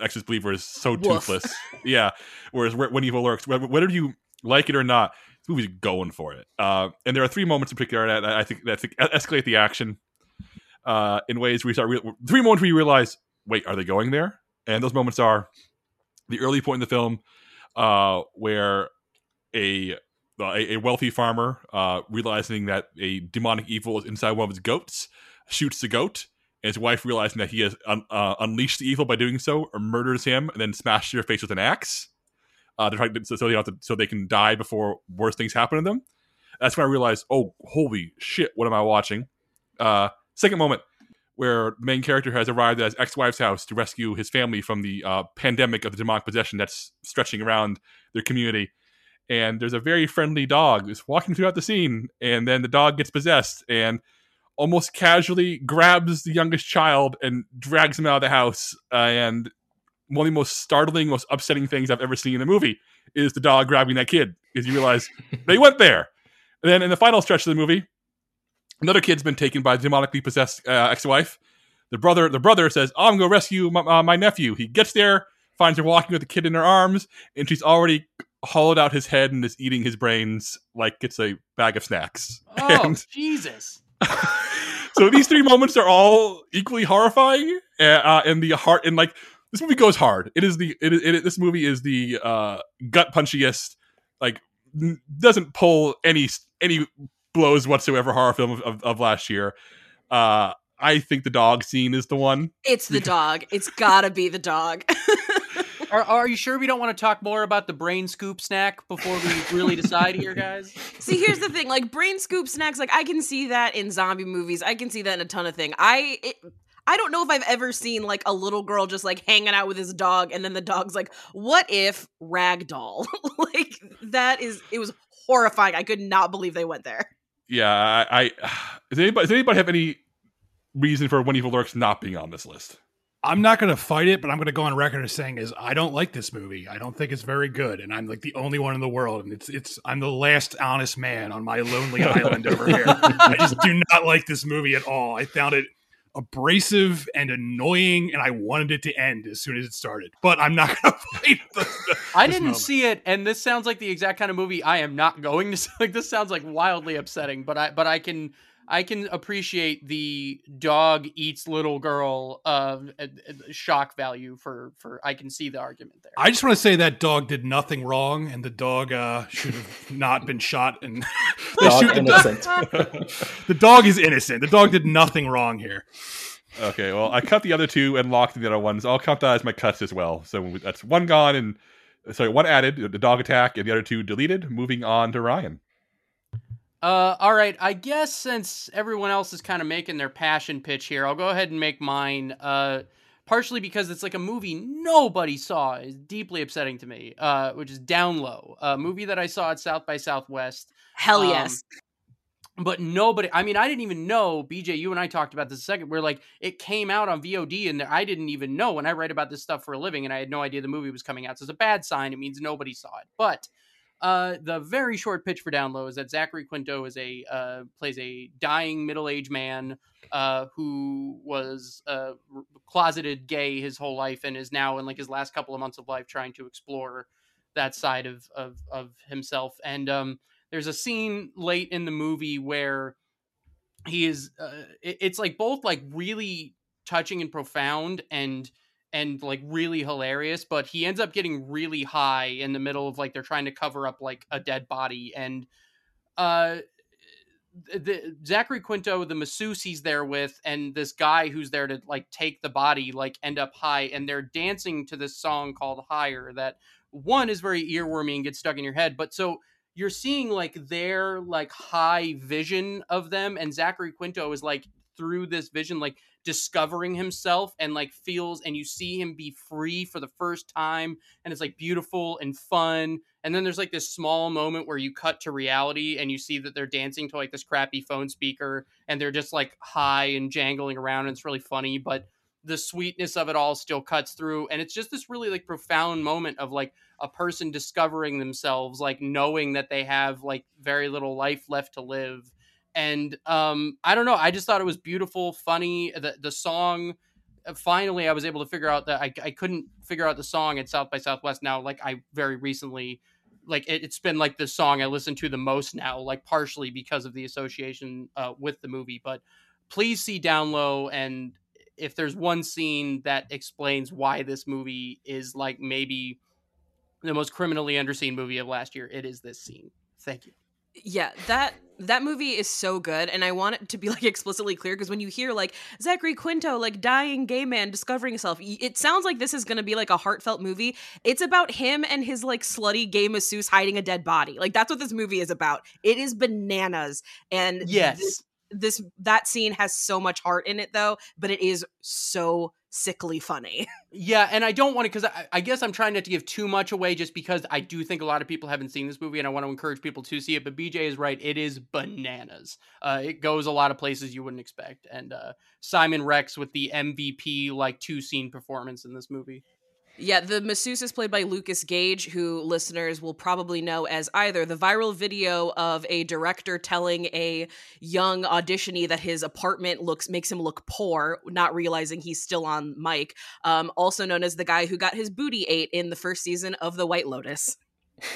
Exorcist Believer is so Woof. toothless. yeah, whereas When Evil Lurks, whether you like it or not, this movie's going for it. Uh, and there are three moments in particular that I think that escalate the action uh, in ways where you start re- three moments where you realize, wait, are they going there? And those moments are the early point in the film uh, where a a, a wealthy farmer, uh, realizing that a demonic evil is inside one of his goats, shoots the goat. His wife, realizing that he has un- uh, unleashed the evil by doing so, or murders him and then smashes her face with an axe. Uh, to try to, so, so, they have to, so they can die before worse things happen to them. That's when I realized, oh, holy shit, what am I watching? Uh, second moment, where the main character has arrived at his ex-wife's house to rescue his family from the uh, pandemic of the demonic possession that's stretching around their community. And there's a very friendly dog who's walking throughout the scene, and then the dog gets possessed and almost casually grabs the youngest child and drags him out of the house. Uh, and one of the most startling, most upsetting things I've ever seen in a movie is the dog grabbing that kid because you realize they went there. And then in the final stretch of the movie, another kid's been taken by a demonically possessed uh, ex-wife. The brother, the brother says, "Oh, "I'm going to rescue my, uh, my nephew." He gets there, finds her walking with the kid in her arms, and she's already hollowed out his head and is eating his brains like it's a bag of snacks. Oh And Jesus! So these three moments are all equally horrifying, uh, and the heart and like this movie goes hard. It is the it, is- it, this movie is the uh, gut punchiest, like n- doesn't pull any any blows whatsoever horror film of, of, of last year. Uh, I think the dog scene is the one. It's the dog. It's gotta be the dog. Are, are you sure we don't want to talk more about the brain scoop snack before we really decide here, guys? See, here's the thing: like brain scoop snacks, like I can see that in zombie movies. I can see that in a ton of things. I. It, I don't know if I've ever seen like a little girl just like hanging out with his dog, and then the dog's like, "What if ragdoll?" like that is it was horrifying. I could not believe they went there. Yeah, I, I does anybody does anybody have any reason for When Evil Lurks not being on this list? I'm not going to fight it, but I'm going to go on record as saying is I don't like this movie. I don't think it's very good, and I'm like the only one in the world, and it's it's I'm the last honest man on my lonely island over here. I just do not like this movie at all. I found it abrasive and annoying, and I wanted it to end as soon as it started. But I'm not going to fight. The, I didn't moment. see it, and this sounds like the exact kind of movie I am not going to see. Like this sounds like wildly upsetting, but I but I can I can appreciate the dog eats little girl uh, uh, uh, shock value for for I can see the argument there. I just want to say that dog did nothing wrong, and the dog uh, should have not been shot. And they Dog shoot the dog- innocent. the dog is innocent. The dog did nothing wrong here. Okay, well, I cut the other two and locked the other ones. I'll count that as my cuts as well. So that's one gone and sorry, one added, the dog attack, and the other two deleted. Moving on to Ryan. Uh, all right. I guess since everyone else is kind of making their passion pitch here, I'll go ahead and make mine. Uh, partially because it's like a movie nobody saw is deeply upsetting to me. Uh, which is Down Low, a movie that I saw at South by Southwest. Hell Um, yes. But nobody, I mean, I didn't even know. BJ, you and I talked about this a second. We're like it came out on VOD, and I didn't even know. When I write about this stuff for a living, and I had no idea the movie was coming out. So it's a bad sign. It means nobody saw it. But uh, the very short pitch for Down Low is that Zachary Quinto is a uh, plays a dying middle aged man uh, who was uh, closeted gay his whole life and is now in like his last couple of months of life trying to explore that side of of, of himself. And um, there's a scene late in the movie where he is. Uh, it- it's like both like really touching and profound and and like really hilarious but he ends up getting really high in the middle of like they're trying to cover up like a dead body and uh the Zachary Quinto, the masseuse he's there with, and this guy who's there to like take the body, like end up high, and they're dancing to this song called "Higher." That one is very earwormy and gets stuck in your head, but so you're seeing like their like high vision of them, and Zachary Quinto is like through this vision like discovering himself and like feels and you see him be free for the first time and it's like beautiful and fun and then there's like this small moment where you cut to reality and you see that they're dancing to like this crappy phone speaker and they're just like high and jangling around and it's really funny but the sweetness of it all still cuts through and it's just this really like profound moment of like a person discovering themselves like knowing that they have like very little life left to live and um i don't know i just thought it was beautiful funny the the song uh, finally i was able to figure out that i, I couldn't figure out the song at south by southwest now like i very recently like it, has been like the song i listen to the most now like partially because of the association uh, with the movie but please see down low and if there's one scene that explains why this movie is like maybe the most criminally underseen movie of last year, it is this scene. Thank you. Yeah, that that movie is so good, and I want it to be like explicitly clear because when you hear like Zachary Quinto, like dying gay man discovering himself, it sounds like this is going to be like a heartfelt movie. It's about him and his like slutty gay masseuse hiding a dead body. Like that's what this movie is about. It is bananas, and yes, this, this that scene has so much heart in it though, but it is so sickly funny. Yeah, and I don't want to because I, I, guess I'm trying not to give too much away just because I do think a lot of people haven't seen this movie and I want to encourage people to see it. But BJ is right; it is bananas. Uh, it goes a lot of places you wouldn't expect, and uh, Simon Rex with the MVP like two scene performance in this movie. Yeah, the masseuse is played by Lucas Gage, who listeners will probably know as either the viral video of a director telling a young auditionee that his apartment looks makes him look poor, not realizing he's still on mic. Um, also known as the guy who got his booty ate in the first season of The White Lotus.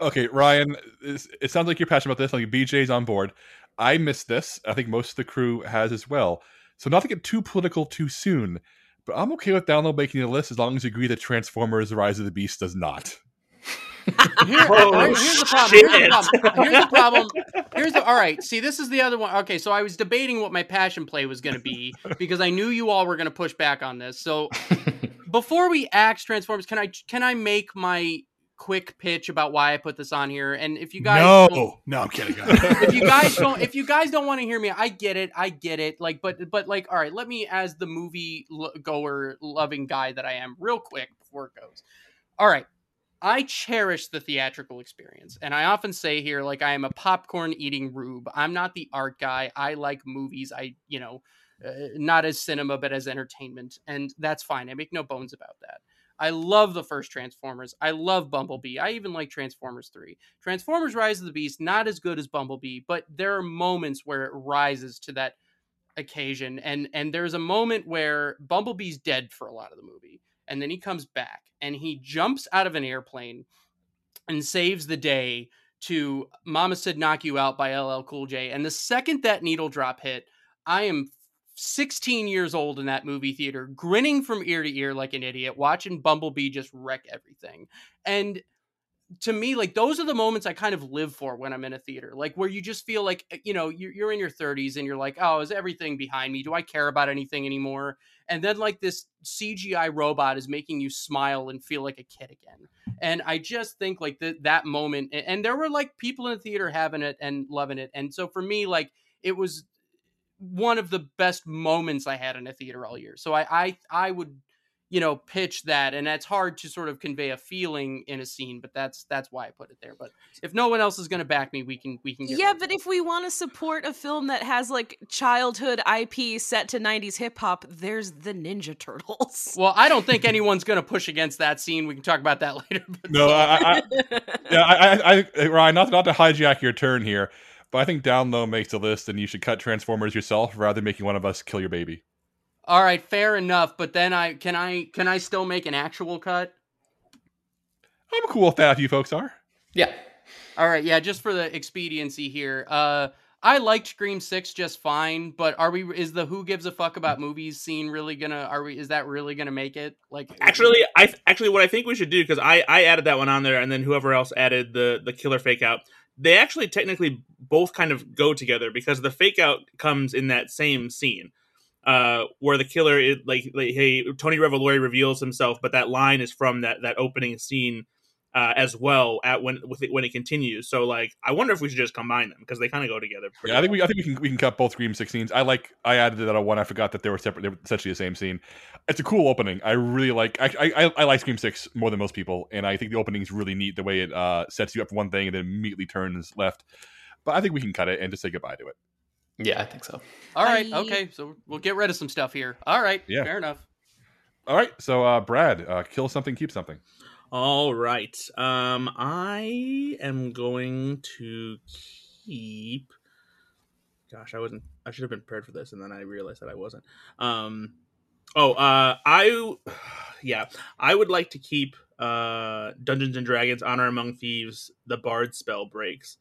Okay, Ryan, it sounds like you're passionate about this. Like BJ's on board. I missed this. I think most of the crew has as well. So not to get too political too soon but I'm okay with Down Low making a list as long as you agree that Transformers: Rise of the Beast does not. Here, oh, here's the problem. Here's the problem. Here's the problem. Here's the all right. See, this is the other one. Okay, so I was debating what my passion play was going to be because I knew you all were going to push back on this. So before we axe Transformers, can I can I make my quick pitch about why I put this on here. And if you guys no, no, I'm kidding. if you guys don't, if you guys don't want to hear me, I get it. I get it. Like, but but like, all right, let me as the movie goer loving guy that I am, real quick before it goes. All right. I cherish the theatrical experience. And I often say here, like, I am a popcorn eating rube. I'm not the art guy. I like movies. I, you know, uh, not as cinema, but as entertainment. And that's fine. I make no bones about that. I love the first Transformers. I love Bumblebee. I even like Transformers 3. Transformers Rise of the Beast, not as good as Bumblebee, but there are moments where it rises to that occasion. And and there's a moment where Bumblebee's dead for a lot of the movie. And then he comes back and he jumps out of an airplane and saves the day to Mama Said Knock You Out by LL Cool J. And the second that needle drop hit, I am 16 years old in that movie theater, grinning from ear to ear like an idiot, watching Bumblebee just wreck everything. And to me, like those are the moments I kind of live for when I'm in a theater, like where you just feel like, eh, you know, you're, you're in your 30s and you're like, oh, is everything behind me? Do I care about anything anymore? And then like this CGI robot is making you smile and feel like a kid again. And I just think like that that moment, and there were like people in the theater having it and loving it. And so for me, like it was one of the best moments I had in a theater all year. So I I I would you know pitch that and that's hard to sort of convey a feeling in a scene but that's that's why i put it there. But if no one else is going to back me we can we can yeah but if we want to support a film that has like childhood ip set to 90s hip-hop there's the ninja turtles. Well i don't think anyone's going to push against that scene. We can talk about that later no I, I, yeah I, I, I ryan not, not to hijack your turn here but I think down low makes the list, and you should cut Transformers yourself rather than making one of us kill your baby. All right, fair enough. But then I can I can I still make an actual cut? I'm cool with that. If you folks are. Yeah. All right. Yeah. Just for the expediency here. Uh, I liked Scream Six just fine, but are we? Is the Who gives a fuck about movies scene really gonna? Are we? Is that really gonna make it? Like, actually, I actually what I think we should do because I I added that one on there, and then whoever else added the the killer fake out they actually technically both kind of go together because the fake out comes in that same scene uh, where the killer is like, like, hey tony revolori reveals himself but that line is from that that opening scene uh, as well at when with it, when it continues. So like, I wonder if we should just combine them because they kind of go together. pretty Yeah, I think we I think we can we can cut both Scream 16s. I like I added that on one. I forgot that they were separate. They were essentially the same scene. It's a cool opening. I really like. I I, I- I like Scream Six more than most people, and I think the opening is really neat. The way it uh, sets you up for one thing and then immediately turns left. But I think we can cut it and just say goodbye to it. Yeah, I think so. All right, Bye. okay, so we'll get rid of some stuff here. All right, Yeah. fair enough. All right. So uh, Brad, uh, kill something, keep something. All right. Um, I am going to keep. Gosh, I wasn't. I should have been prepared for this, and then I realized that I wasn't. Um, oh, uh, I, yeah, I would like to keep uh Dungeons and Dragons: Honor Among Thieves. The Bard spell breaks.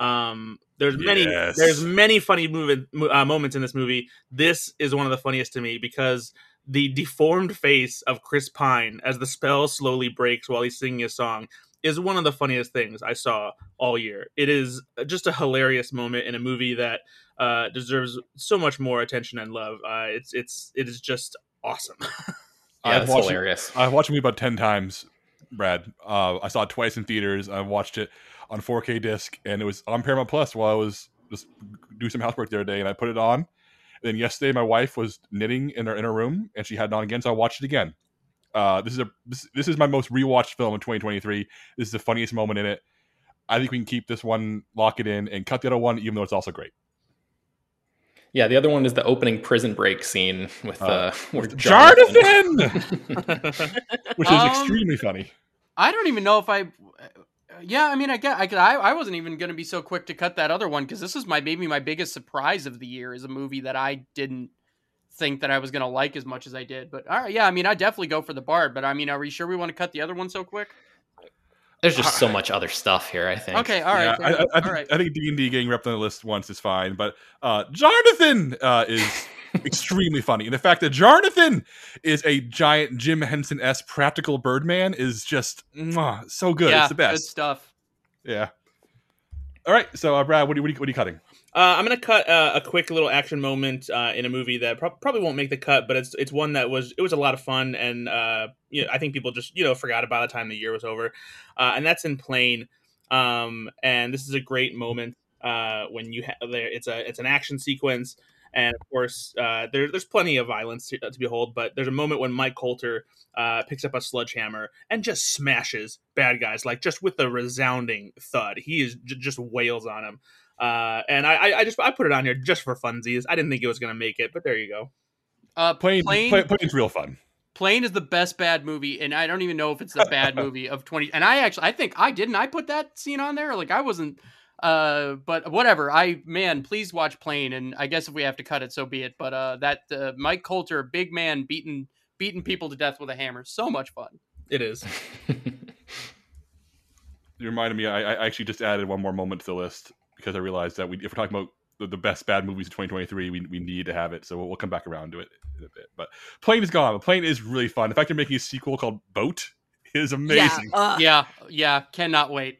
Um, there's many. Yes. There's many funny movement uh, moments in this movie. This is one of the funniest to me because the deformed face of Chris Pine as the spell slowly breaks while he's singing a song is one of the funniest things I saw all year. It is just a hilarious moment in a movie that uh, deserves so much more attention and love. Uh, it's it's it is just awesome. Yeah, I've that's watched it- hilarious. I've watched the movie about ten times, Brad. Uh, I saw it twice in theaters. I watched it on 4K disc, and it was on Paramount Plus while I was just do some housework the other day, and I put it on. And then yesterday, my wife was knitting in her in her room, and she had it on again, so I watched it again. Uh, this is a this, this is my most rewatched film in 2023. This is the funniest moment in it. I think we can keep this one, lock it in, and cut the other one, even though it's also great. Yeah, the other one is the opening prison break scene with Uh, uh, with Jonathan. Jonathan, which is Um, extremely funny. I don't even know if I. Yeah, I mean, I get. I I, I wasn't even going to be so quick to cut that other one because this is my maybe my biggest surprise of the year is a movie that I didn't think that I was going to like as much as I did. But all right, yeah, I mean, I definitely go for the Bard. But I mean, are we sure we want to cut the other one so quick? There's just so much other stuff here. I think. Okay, all right, Yeah, fair I, I. I, all think, right. I think D and D getting repped on the list once is fine, but uh, Jonathan uh, is extremely funny, and the fact that Jonathan is a giant Jim Henson s practical Birdman is just mwah, so good. yeah, it's the best good best. stuff. Yeah. All right, so uh, Brad, what are, you, what, are you, what are you cutting? Uh, I'm gonna cut uh, a quick little action moment uh, in a movie that pro- probably won't make the cut, but it's it's one that was it was a lot of fun, and uh, you know, I think people just you know forgot about it by the time the year was over, uh, and that's in Plane. Um, and this is a great moment uh, when you have there. It's a it's an action sequence, and of course uh, there, there's plenty of violence to, to behold, but there's a moment when Mike Colter uh, picks up a sledgehammer and just smashes bad guys like just with a resounding thud. He is j- just wails on him. Uh, and I, I- I just I put it on here just for funsies. I didn't think it was gonna make it, but there you go. Uh, Plane, Plane, Plane, Plane's real fun. Plane is the best bad movie, and I don't even know if it's the bad movie of twenty. And I actually, I think I didn't. I put that scene on there. Like I wasn't. Uh, but whatever. I man, please watch Plane, and I guess if we have to cut it, so be it. But uh, that uh, Mike Colter, big man, beating beating people to death with a hammer, so much fun. It is. You reminded me. I, I actually just added one more moment to the list because I realized that we, if we're talking about the, the best bad movies of 2023, we, we need to have it. So we'll, we'll come back around to it in a bit. But Plane is gone. But Plane is really fun. In fact, they're making a sequel called Boat. Is amazing. Yeah. Uh, Yeah, yeah, cannot wait.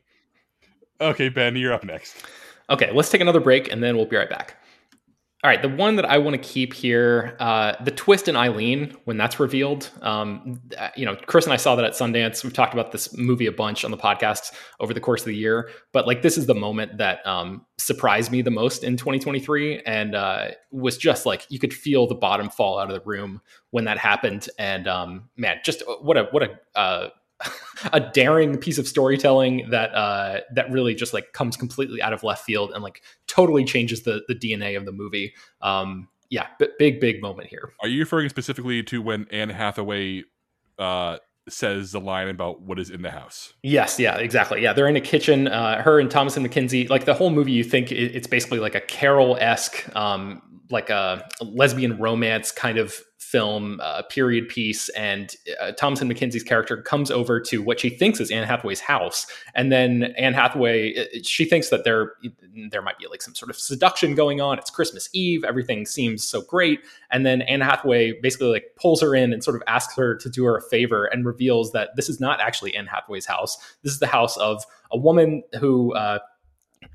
Okay, Ben, you're up next. Okay, let's take another break and then we'll be right back. All right, the one that I want to keep here, uh, the twist in Eileen when that's revealed. Um, uh, you know, Chris and I saw that at Sundance. We've talked about this movie a bunch on the podcast over the course of the year, but like this is the moment that um, surprised me the most in 2023, and uh, was just like you could feel the bottom fall out of the room when that happened. And um, man, just what a what a uh, a daring piece of storytelling that uh that really just like comes completely out of left field and like totally changes the the DNA of the movie. Um yeah, b- big big moment here. Are you referring specifically to when Anne Hathaway uh, says the line about what is in the house? Yes, yeah, exactly. Yeah, they're in a kitchen. Uh, her and Thomasin McKenzie, like the whole movie, you think it, it's basically like a Carol esque, um, like a lesbian romance kind of film, uh, period piece. And uh, Thomasin McKenzie's character comes over to what she thinks is Anne Hathaway's house, and then Anne Hathaway, uh, she thinks that there there might be like some sort of seduction going on. It's Christmas Eve, everything seems so great, and then Anne Hathaway basically like pulls her in and sort of asks her to do her a favor and reveals that this is not actually Anne Hathaway's house. This is the house of a woman who uh,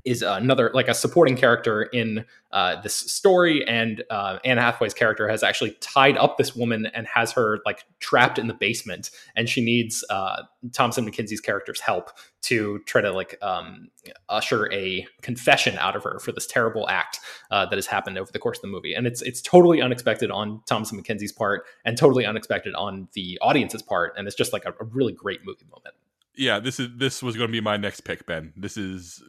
is another like a supporting character in uh, this story, and uh, Anne Hathaway's character has actually tied up this woman and has her like trapped in the basement, and she needs uh, Thomasin McKenzie's character's help to try to like um, usher a confession out of her for this terrible act uh, that has happened over the course of the movie, and it's it's totally unexpected on Thomasin McKenzie's part and totally unexpected on the audience's part, and it's just like a, a really great movie moment. Yeah, this is this was going to be my next pick, Ben. This is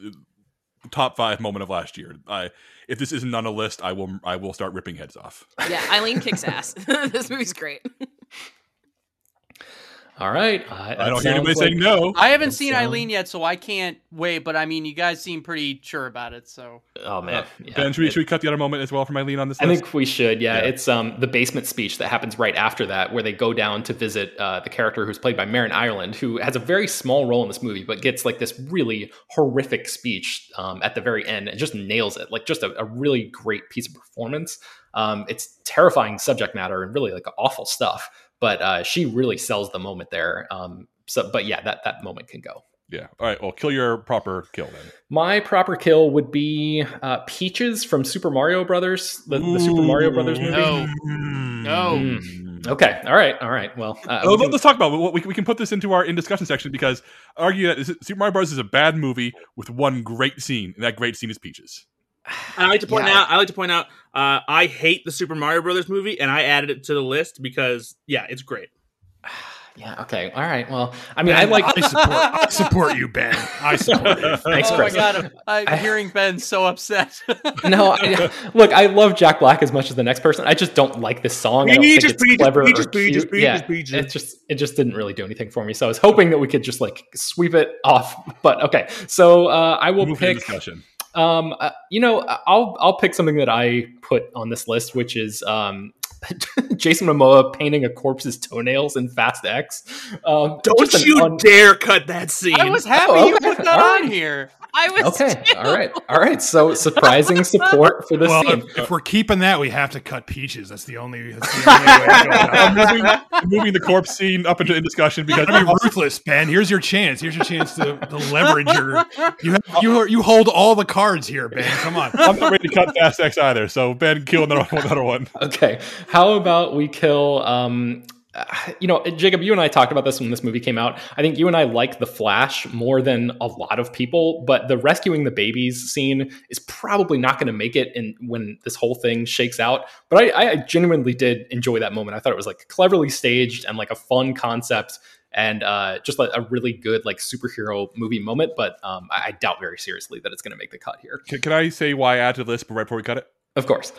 top five moment of last year. I if this isn't on a list, I will I will start ripping heads off. Yeah, Eileen kicks ass. this movie's great. All right, uh, I don't hear anybody saying no. I haven't That seen sound- Eileen yet, so I can't wait. But I mean, you guys seem pretty sure about it, so Oh man, yeah. Ben, should we, should we cut the other moment as well from Eileen on this I list? think we should. Yeah, Yeah. it's um the basement speech that happens right after that, where they go down to visit uh, the character who's played by Marin Ireland, who has a very small role in this movie, but gets like this really horrific speech um, at the very end and just nails it. Like just a, a really great piece of performance. Um, it's terrifying subject matter and really like awful stuff, but uh, she really sells the moment there. Um, so, but yeah, that that moment can go. yeah. All right. Well, kill your proper kill then. My proper kill would be uh, Peaches from Super Mario Brothers, the, the Super Mario Brothers movie. no, no. Mm. Okay. All right. All right. Well, uh, Oh, we can- let's talk about it. We, we can put this into our in discussion section because I argue that Super Mario Bros. is a bad movie with one great scene, and that great scene is Peaches. I like to point Yeah. out. I like to point out. Uh, I hate the Super Mario Brothers movie, and I added it to the list because yeah, it's great. yeah. Okay. All right. Well, I mean, I like. I support. I support you, Ben. I support you. Thanks, oh my Chris. god, I'm, I'm hearing Ben so upset. No, I, look, I love Jack Black as much as the next person. I just don't like this song. I don't Peaches, think it's peaches, clever peaches, or peaches, cute. peaches, yeah, it just it just didn't really do anything for me. So I was hoping that we could just like sweep it off. But okay, so uh, I will Move to the pick. discussion. Um, uh, you know, I'll I'll pick something that I put on this list, which is um, Jason Momoa painting a corpse's toenails in Fast X. Um, Don't you un- dare cut that scene. I was happy Oh, you put that All on here. I was Okay, too. all right, all right. So surprising support for this Well, scene. if, if we're keeping that, we have to cut peaches. That's the only. That's the only way to I'm moving, moving the corpse scene up into in discussion because I mean, ruthless, Ben. Here's your chance. Here's your chance to, to leverage your. You have, you are- you hold all the cards here, Ben. Come on. I'm not ready to cut Fast X either. So Ben, kill another another one. Okay. How about we kill um you know, Jacob, you and I talked about this when this movie came out. I think you and I like The Flash more than a lot of people, but the rescuing the babies scene is probably not going to make it in when this whole thing shakes out. But I, I genuinely did enjoy that moment. I thought it was like cleverly staged and like a fun concept and uh, just like a really good like superhero movie moment. But um, I, I doubt very seriously that it's going to make the cut here. Can, can I say why I add to the list right before we cut it? Of course.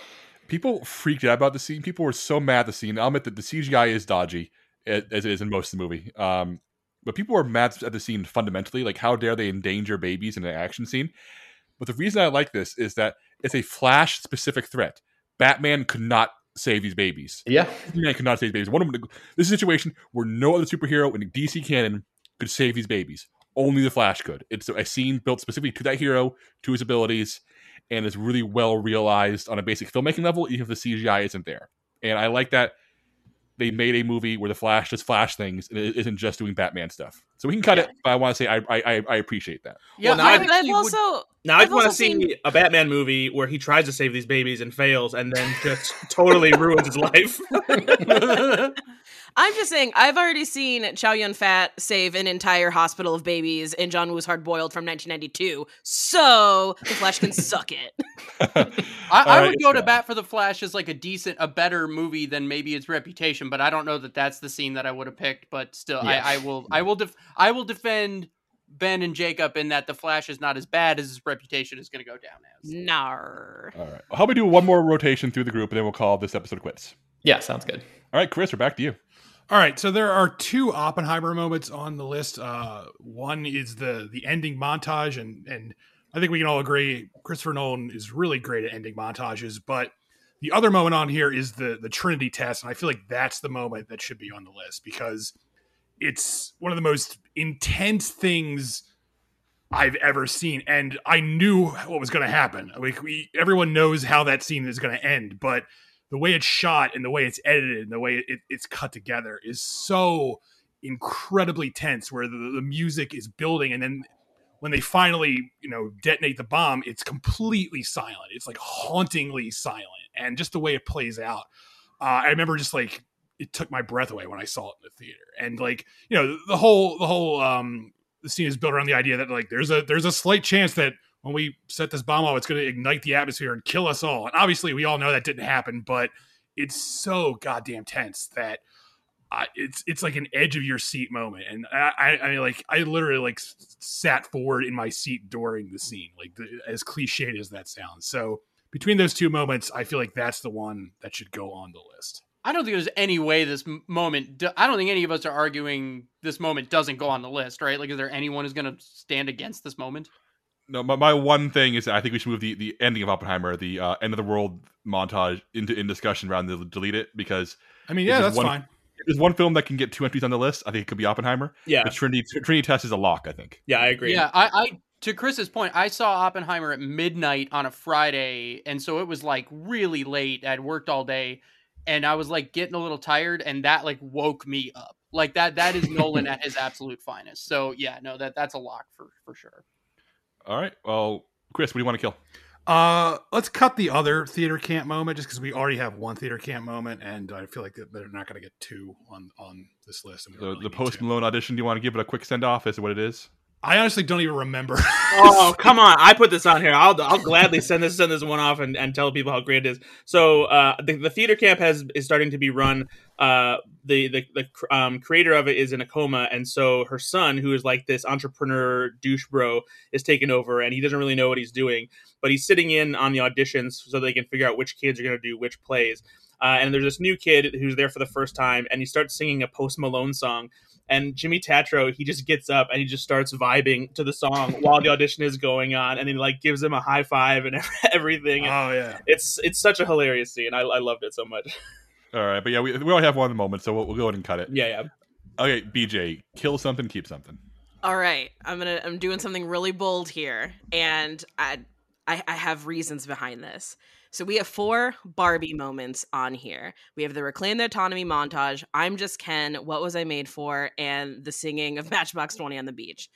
People freaked out about the scene. People were so mad at the scene. I'll admit that the CGI is dodgy, as it is in most of the movie. Um, but people were mad at the scene fundamentally. Like, how dare they endanger babies in an action scene? But the reason I like this is that it's a Flash specific threat. Batman could not save these babies. Yeah. Superman could not save babies. One of them, this is a situation where no other superhero in DC canon could save these babies. Only the Flash could. It's a scene built specifically to that hero, to his abilities, and is really well realized on a basic filmmaking level, even if the CGI isn't there. And I like that they made a movie where the Flash just Flash things and it isn't just doing Batman stuff. So we can cut it, but I want to say I I, I- I appreciate that. Yeah, Well, now I I've- I've would- also Now I I've just want to see seen- a Batman movie where he tries to save these babies and fails, and then just totally ruins his life. I'm just saying, I've already seen Chow Yun Fat save an entire hospital of babies in John Woo's Hard Boiled from 1992. So the Flash can suck it. I, I All right, would go to yeah. bat for the Flash as like a decent, a better movie than maybe its reputation, but I don't know that that's the scene that I would have picked. But still, Yeah. I, I will, I will, def- I will defend Ben and Jacob in that the Flash is not as bad as his reputation is going to go down as. Nar. All right. How about we do one more rotation through the group and then we'll call this episode quits. Yeah, sounds good. All right, Chris, we're back to you. All right, so there are two Oppenheimer moments on the list. Uh, one is the the ending montage, and and I think we can all agree Christopher Nolan is really great at ending montages. But the other moment on here is the the Trinity test, and I feel like that's the moment that should be on the list because it's one of the most intense things I've ever seen, and I knew what was going to happen. Like we, everyone knows how that scene is going to end, but the way it's shot and the way it's edited and the way it, it's cut together is so incredibly tense. Where the, the music is building, and then when they finally, you know, detonate the bomb, it's completely silent. It's like hauntingly silent, and just the way it plays out. Uh, I remember just like it took my breath away when I saw it in the theater, and like you know the whole the whole um the scene is built around the idea that like there's a there's a slight chance that when we set this bomb off, it's going to ignite the atmosphere and kill us all. And obviously, we all know that didn't happen, but it's so goddamn tense that I, it's it's like an edge of your seat moment, and I, I, I like I literally like sat forward in my seat during the scene, like the, as cliched as that sounds. So between those two moments, I feel like that's the one that should go on the list. I don't think there's any way this moment. I don't think any of us are arguing this moment doesn't go on the list, right? Like, is there anyone who's going to stand against this moment? No, my, my one thing is I think we should move the, the ending of Oppenheimer, the uh, end of the world montage, into in discussion rather than delete it because I mean, yeah, that's one- fine. there's one film that can get two entries on the list. I think it could be Oppenheimer. Yeah, The Trinity Trinity Test is a lock. I think. yeah, I agree. Yeah, I, I to Chris's point, I saw Oppenheimer at midnight on a Friday, and so it was like really late. I'd worked all day, and I was like getting a little tired, and that like woke me up. Like that that is Nolan at his absolute finest. So yeah, no, that that's a lock for for sure. All right. Well, Chris, what do you want to kill? Uh, let's cut the other theater camp moment just because we already have one theater camp moment, and I feel like they're not going to get two on on this list. and The, don't really the Post. Malone audition. Do you want to give it a quick send off to what it is? I honestly don't even remember. oh come on. I put this on here. I'll, I'll gladly send this send this one off and, and tell people how great it is. So uh, the, the theater camp has is starting to be run. Uh, the the, the um, creator of it is in a coma. And so her son who is like this entrepreneur douche bro is taking over and he doesn't really know what he's doing but he's sitting in on the auditions so they can figure out which kids are going to do which plays. Uh, and there's this new kid who's there for the first time and he starts singing a post malone song and Jimmy Tatro, he just gets up and he just starts vibing to the song while the audition is going on, and he like gives him a high five and everything. And oh yeah, it's it's such a hilarious scene. I, I loved it so much. All right, but yeah, we, we only have one moment, so we'll, we'll go ahead and cut it. Yeah, yeah. Okay, BJ, kill something, keep something. All right, I'm gonna I'm doing something really bold here, and I I, I have reasons behind this. So we have four Barbie moments on here. We have the reclaim the autonomy montage. I'm just Ken. What was I made for? And the singing of Matchbox Twenty on the beach.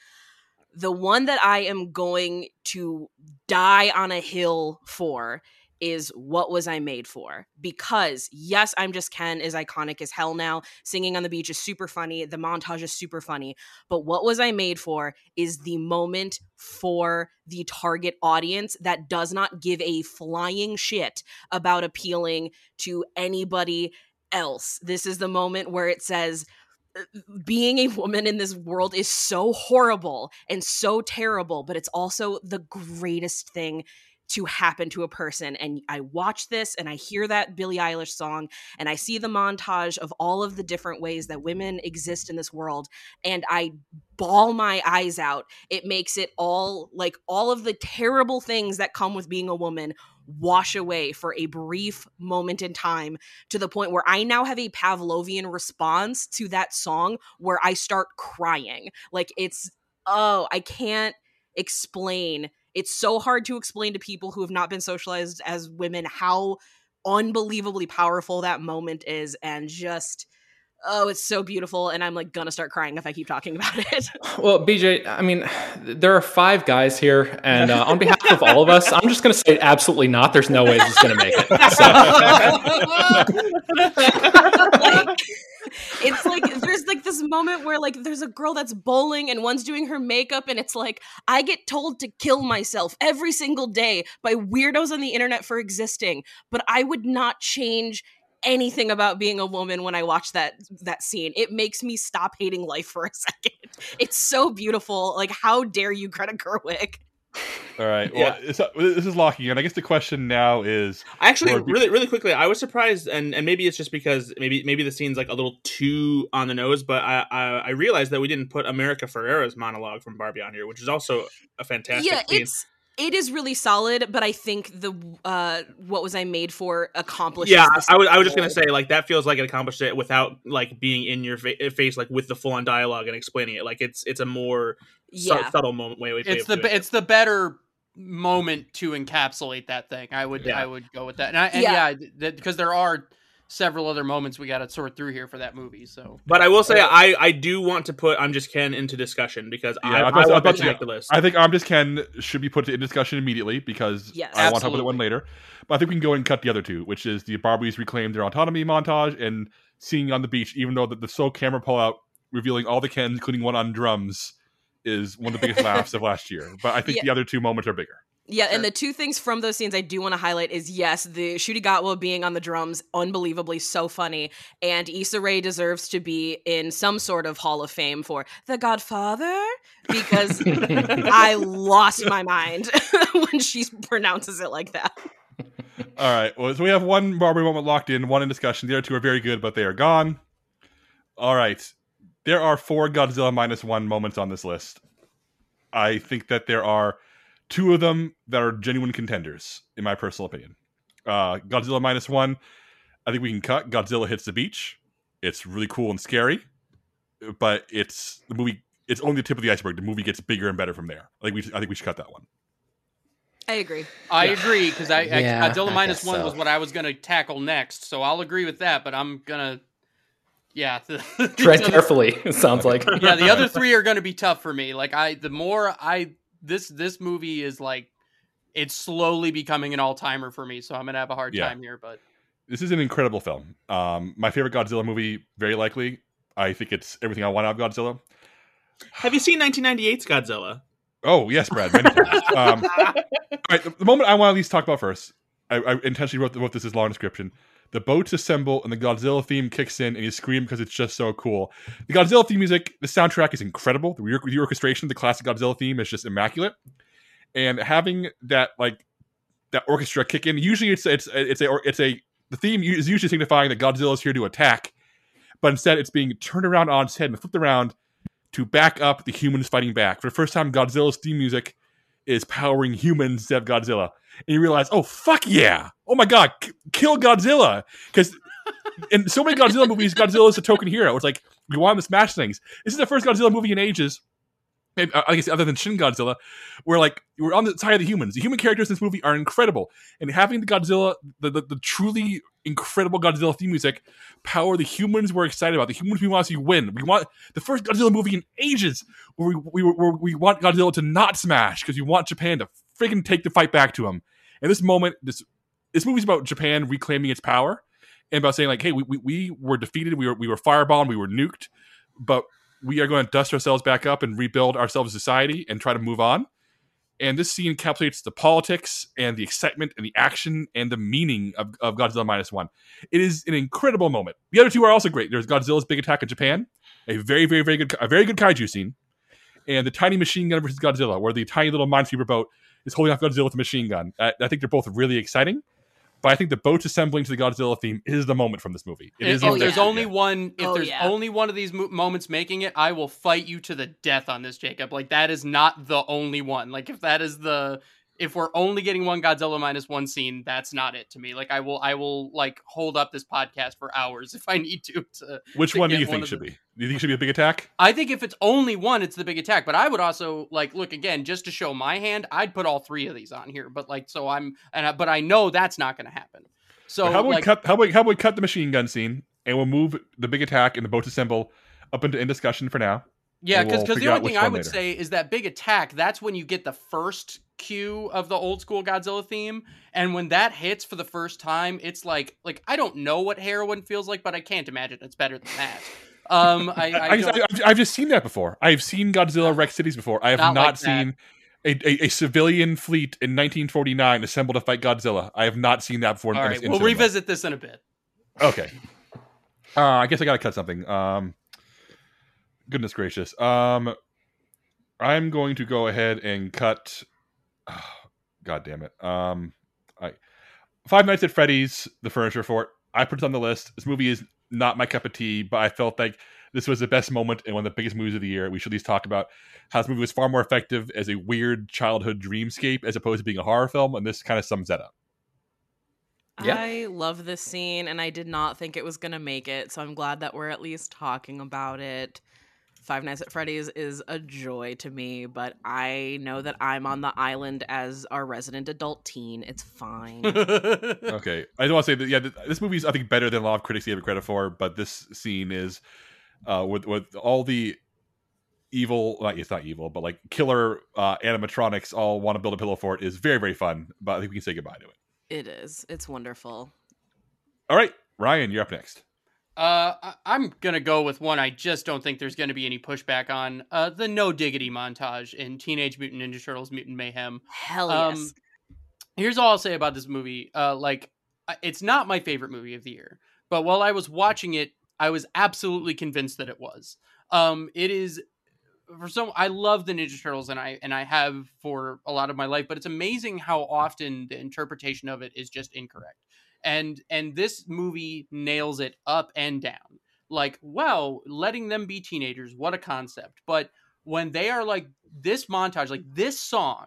The one that I am going to die on a hill for is what was I made for? Because yes, I'm just Ken is iconic as hell now. Singing on the beach is super funny. The montage is super funny. But what was I made for is the moment for the target audience that does not give a flying shit about appealing to anybody else. This is the moment where it says, "Uh, being a woman in this world is so horrible and so terrible, but it's also the greatest thing to happen to a person. And I watch this and I hear that Billie Eilish song and I see the montage of all of the different ways that women exist in this world and I ball my eyes out. It makes it all like all of the terrible things that come with being a woman wash away for a brief moment in time to the point where I now have a Pavlovian response to that song where I start crying. Like it's oh, I can't explain. It's so hard to explain to people who have not been socialized as women how unbelievably powerful that moment is and just oh, it's so beautiful and I'm like gonna start crying if I keep talking about it. Well, BJ, I mean, there are five guys here, and uh, on behalf of all of us, I'm just going to say absolutely not. There's no way this is going to make it. like, it's like there's like this moment where like there's a girl that's bowling and one's doing her makeup and it's like I get told to kill myself every single day by weirdos on the internet for existing, but I would not change anything about being a woman when I watch that that scene. It makes me stop hating life for a second. It's so beautiful. Like how dare you Greta Gerwig? All right. Well, it's, uh, this is locking in. I guess the question now is Actually, or really, really quickly, I was surprised, and, and maybe it's just because maybe maybe the scene's like a little too on the nose, but I I, I realized that we didn't put America Ferrera's monologue from Barbie on here, which is also a fantastic yeah, scene. it's it is really solid, but I think the uh what was I made for accomplishes. yeah, I was I was just gonna say like that feels like it accomplished it without like being in your fa- face like with the full on dialogue and explaining it. Like it's it's a more su- Yeah. subtle moment way. way It's the doing it. it's the better moment to encapsulate that thing. I would Yeah. I would go with that. And, I, and Yeah. yeah, because there are several other moments we got to sort through here for that movie. So, But I will say, I, I do want to put I'm just Ken into discussion because I, Yeah, I, I thought- I want to make the list. I think I'm just Ken should be put in discussion immediately because Yes. I want to talk about that one later. But I think we can go and cut the other two, which is the Barbies reclaim their autonomy montage and seeing on the beach, even though the, the slow camera pull out revealing all the Kens, including one on drums, is one of the biggest laughs of last year. But I think Yeah. the other two moments are bigger. Yeah, and the two things from those scenes I do want to highlight is yes, the Ncuti Gatwa being on the drums, unbelievably so funny, and Issa Rae deserves to be in some sort of Hall of Fame for The Godfather because I lost my mind when she pronounces it like that. All right. Well, so we have one Barbie moment locked in, one in discussion. The other two are very good, but they are gone. All right. There are four Godzilla minus one moments on this list. I think that there are two of them that are genuine contenders, in my personal opinion. Uh, Godzilla minus one, I think we can cut. Godzilla hits the beach. It's really cool and scary, but it's the movie. It's only the tip of the iceberg. The movie gets bigger and better from there. I think we. I think we should cut that one. I agree. I agree because I, Yeah, I Godzilla I minus guess one so. was what I was going to tackle next, so I'll agree with that. But I'm gonna, yeah, the, Tread the other- carefully. It sounds like. yeah, the other three are going to be tough for me. Like I, the more I this this movie is like, it's slowly becoming an all timer for me. So I'm gonna have a hard Yeah. time here. But this is an incredible film. Um, my favorite Godzilla movie, very likely. I think it's everything I want out of Godzilla. Have you seen 1998's Godzilla? Oh yes, Brad. Many times. um, all right, the, the moment I want to at least talk about first, I, I intentionally wrote, wrote this as long description. The boats assemble and the Godzilla theme kicks in, and you scream because it's just so cool. The Godzilla theme music, the soundtrack is incredible. The, the orchestration, the classic Godzilla theme is just immaculate, and having that like that orchestra kick in. Usually, it's it's it's a it's a the theme is usually signifying that Godzilla is here to attack, but instead it's being turned around on its head and flipped around to back up the humans fighting back. For the first time, Godzilla's theme music is powering humans instead of Godzilla. And you realize, oh, fuck yeah. Oh my God, k- kill Godzilla. Because in so many Godzilla movies, Godzilla is a token hero. It's like, we want him to smash things. This is the first Godzilla movie in ages. Maybe- uh, I guess other than Shin Godzilla, where like we're on the side of the humans. The human characters in this movie are incredible, and having the Godzilla, the, the, the truly incredible Godzilla theme music, power the humans we're excited about. The humans we want to see win. We want the first Godzilla movie in ages where we we, where we want Godzilla to not smash because we want Japan to freaking take the fight back to him. And this moment, this this movie's about Japan reclaiming its power and about saying like, hey, we, we, we were defeated, we were we were firebombed, we were nuked, but we are going to dust ourselves back up and rebuild ourselves society and try to move on. And this scene encapsulates the politics and the excitement and the action and the meaning of, of Godzilla minus one. It is an incredible moment. The other two are also great. There's Godzilla's big attack in Japan, a very, very, very good, a very good kaiju scene, and the tiny machine gun versus Godzilla, where the tiny little minesweeper boat is holding off Godzilla with a machine gun. I, I think they're both really exciting, but I think the boats assembling to the Godzilla theme is the moment from this movie. It if, if oh, there's yeah. only one, if Oh, there's yeah. only one of these mo- moments making it, I will fight you to the death on this, Jacob. Like that is not the only one. Like if that is the, if we're only getting one Godzilla minus one scene, that's not it to me. Like I will, I will like hold up this podcast for hours if I need to. to Which to one do you think should the- be? Do you think it should be a big attack? I think if it's only one, it's the big attack. But I would also like look again just to show my hand. I'd put all three of these on here. But like, so I'm, and I, but I know that's not going to happen. So how about we cut? How about how about we cut the machine gun scene and we'll move the big attack and the boats assemble up into in discussion for now. Yeah, because we'll the only thing I would later. say is that big attack. That's when you get the first cue of the old school Godzilla theme, and when that hits for the first time, it's like like I don't know what heroin feels like, but I can't imagine it's better than that. Um, I, I, have I've just seen that before. I've seen Godzilla wreck cities before. I have Not not, like seen a, a, a civilian fleet in 1949 assemble to fight Godzilla. I have not seen that before. in- all in- right, in we'll cinema. revisit this in a bit. Okay. Uh, I guess I gotta cut something. Um, goodness gracious. Um, I'm going to go ahead and cut. God damn it. Um, I Five Nights at Freddy's, The Furniture Fort. I put it on the list. This movie is not my cup of tea, but I felt like this was the best moment and one of the biggest movies of the year. We should at least talk about how this movie was far more effective as a weird childhood dreamscape as opposed to being a horror film, and this kind of sums that up. Yeah. I love this scene, and I did not think it was gonna make it. So I'm glad that we're at least talking about it. Five Nights at Freddy's is a joy to me, but I know that I'm on the island as our resident adult teen. It's fine. okay, I don't want to say that. Yeah, this movie is I think better than a lot of critics give it credit for, but this scene is uh, with with all the evil. Like it's not evil, but like killer uh, animatronics all want to build a pillow for it is very very fun. But I think we can say goodbye to it. it is. It's wonderful. All right, Ryan, you're up next. Uh, I- I'm gonna go with one I just don't think there's gonna be any pushback on. Uh, the No Diggity montage in Teenage Mutant Ninja Turtles: Mutant Mayhem. Hell Um, yes. Here's all I'll say about this movie. Uh, like, it's not my favorite movie of the year, but while I was watching it, I was absolutely convinced that it was. Um, it is for some. I love the Ninja Turtles, and I and I have for a lot of my life. But it's amazing how often the interpretation of it is just incorrect. And and this movie nails it up and down. Like, wow, letting them be teenagers, what a concept. But when they are like this montage, like this song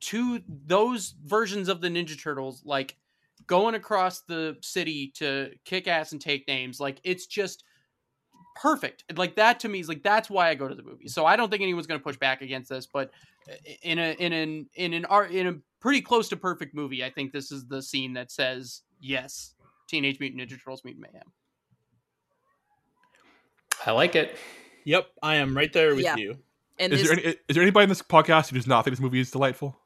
to those versions of the Ninja Turtles, like going across the city to kick ass and take names, like it's just perfect. Like that to me is like that's why I go to the movie. So I don't think anyone's going to push back against this, but in a in an in an art in a pretty close to perfect movie, I think this is the scene that says yes, Teenage Mutant Ninja Turtles Mutant Mayhem. I like it. Yep, I am right there with Yeah. you. And Is this, there any, is there anybody in this podcast who does not think this movie is delightful?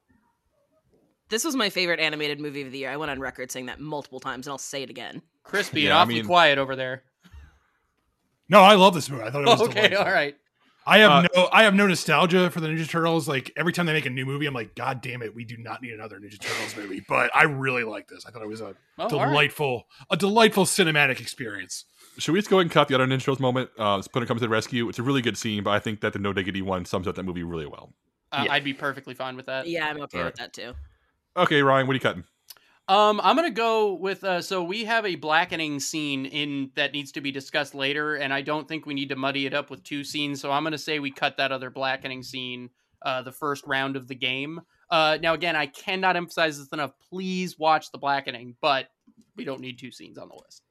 this was my favorite animated movie of the year. I went on record saying that multiple times, and I'll say it again. Crispy and Yeah, I awfully mean- quiet over there. No, I love this movie. I thought it was okay, delightful. all right. I have Uh, no I have no nostalgia for the Ninja Turtles. Like every time they make a new movie, I'm like, God damn it, we do not need another Ninja Turtles movie. But I really like this. I thought it was a Oh, all right. delightful, a delightful cinematic experience. Should we just go ahead and cut the other Ninja Turtles moment? Uh, Splinter comes to the rescue. It's a really good scene, but I think that the No Diggity one sums up that movie really well. Uh, Yeah. I'd be perfectly fine with that. Yeah, I'm okay All with that too. Okay, Ryan, what are you cutting? Um, I'm gonna go with uh, so we have a blackening scene in that needs to be discussed later, and I don't think we need to muddy it up with two scenes. So I'm gonna say we cut that other blackening scene, uh, the first round of the game. Uh, now again, I cannot emphasize this enough. Please watch the blackening, but we don't need two scenes on the list.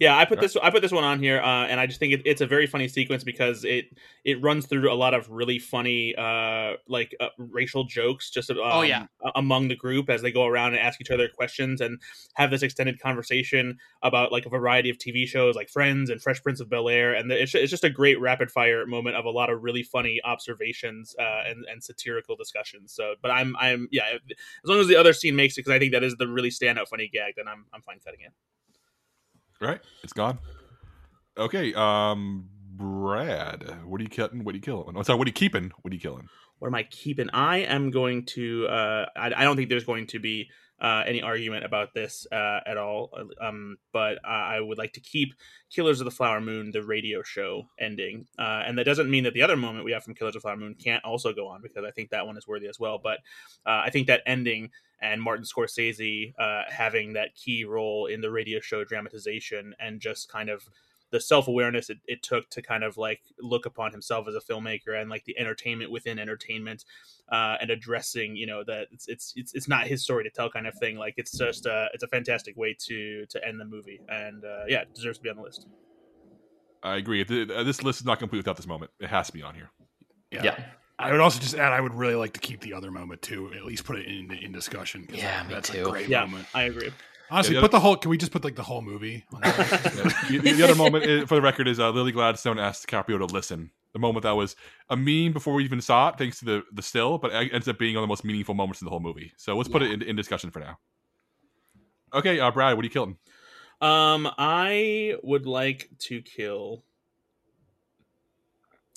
Yeah, I put this I put this one on here, uh, and I just think it, it's a very funny sequence because it it runs through a lot of really funny uh, like uh, racial jokes just um, Oh, yeah. among the group as they go around and ask each other questions and have this extended conversation about like a variety of TV shows like Friends and Fresh Prince of Bel Air, and it's, it's just a great rapid fire moment of a lot of really funny observations uh, and and satirical discussions. So, but I'm I'm yeah, as long as the other scene makes it because I think that is the really standout funny gag, then I'm I'm fine cutting it. Right, it's gone. Okay, um, Brad, what are you cutting? What are you killing? Oh, sorry, what are you keeping? What are you killing? what am I keeping? I am going to. Uh, I, I don't think there's going to be uh, any argument about this uh, at all. Um, but I I would like to keep Killers of the Flower Moon, the radio show ending, uh, and that doesn't mean that the other moment we have from Killers of the Flower Moon can't also go on because I think that one is worthy as well. But uh, I think that ending and Martin Scorsese uh, having that key role in the radio show dramatization and just kind of the self-awareness it, it took to kind of like look upon himself as a filmmaker and like the entertainment within entertainment uh, and addressing you know that it's, it's it's it's not his story to tell kind of thing like it's just uh, it's a fantastic way to to end the movie and uh, yeah it deserves to be on the list I agree. Uh, This list is not complete without this moment. It has to be on here. Yeah. Yeah. I would also just add, I would really like to keep the other moment too. At least put it in in discussion. 'cause Yeah, that- me that's too. a great yeah moment. i agree Honestly, Yeah, the put the whole. Can we just put like the whole movie? On that? the, the other moment, uh, for the record, is uh, Lily Gladstone asked DiCaprio to listen. The moment that was a meme before we even saw it, thanks to the the still, but it ends up being one of the most meaningful moments in the whole movie. So let's put it in, in discussion for now. Okay, uh, Brad, what are you killing? Um, I would like to kill.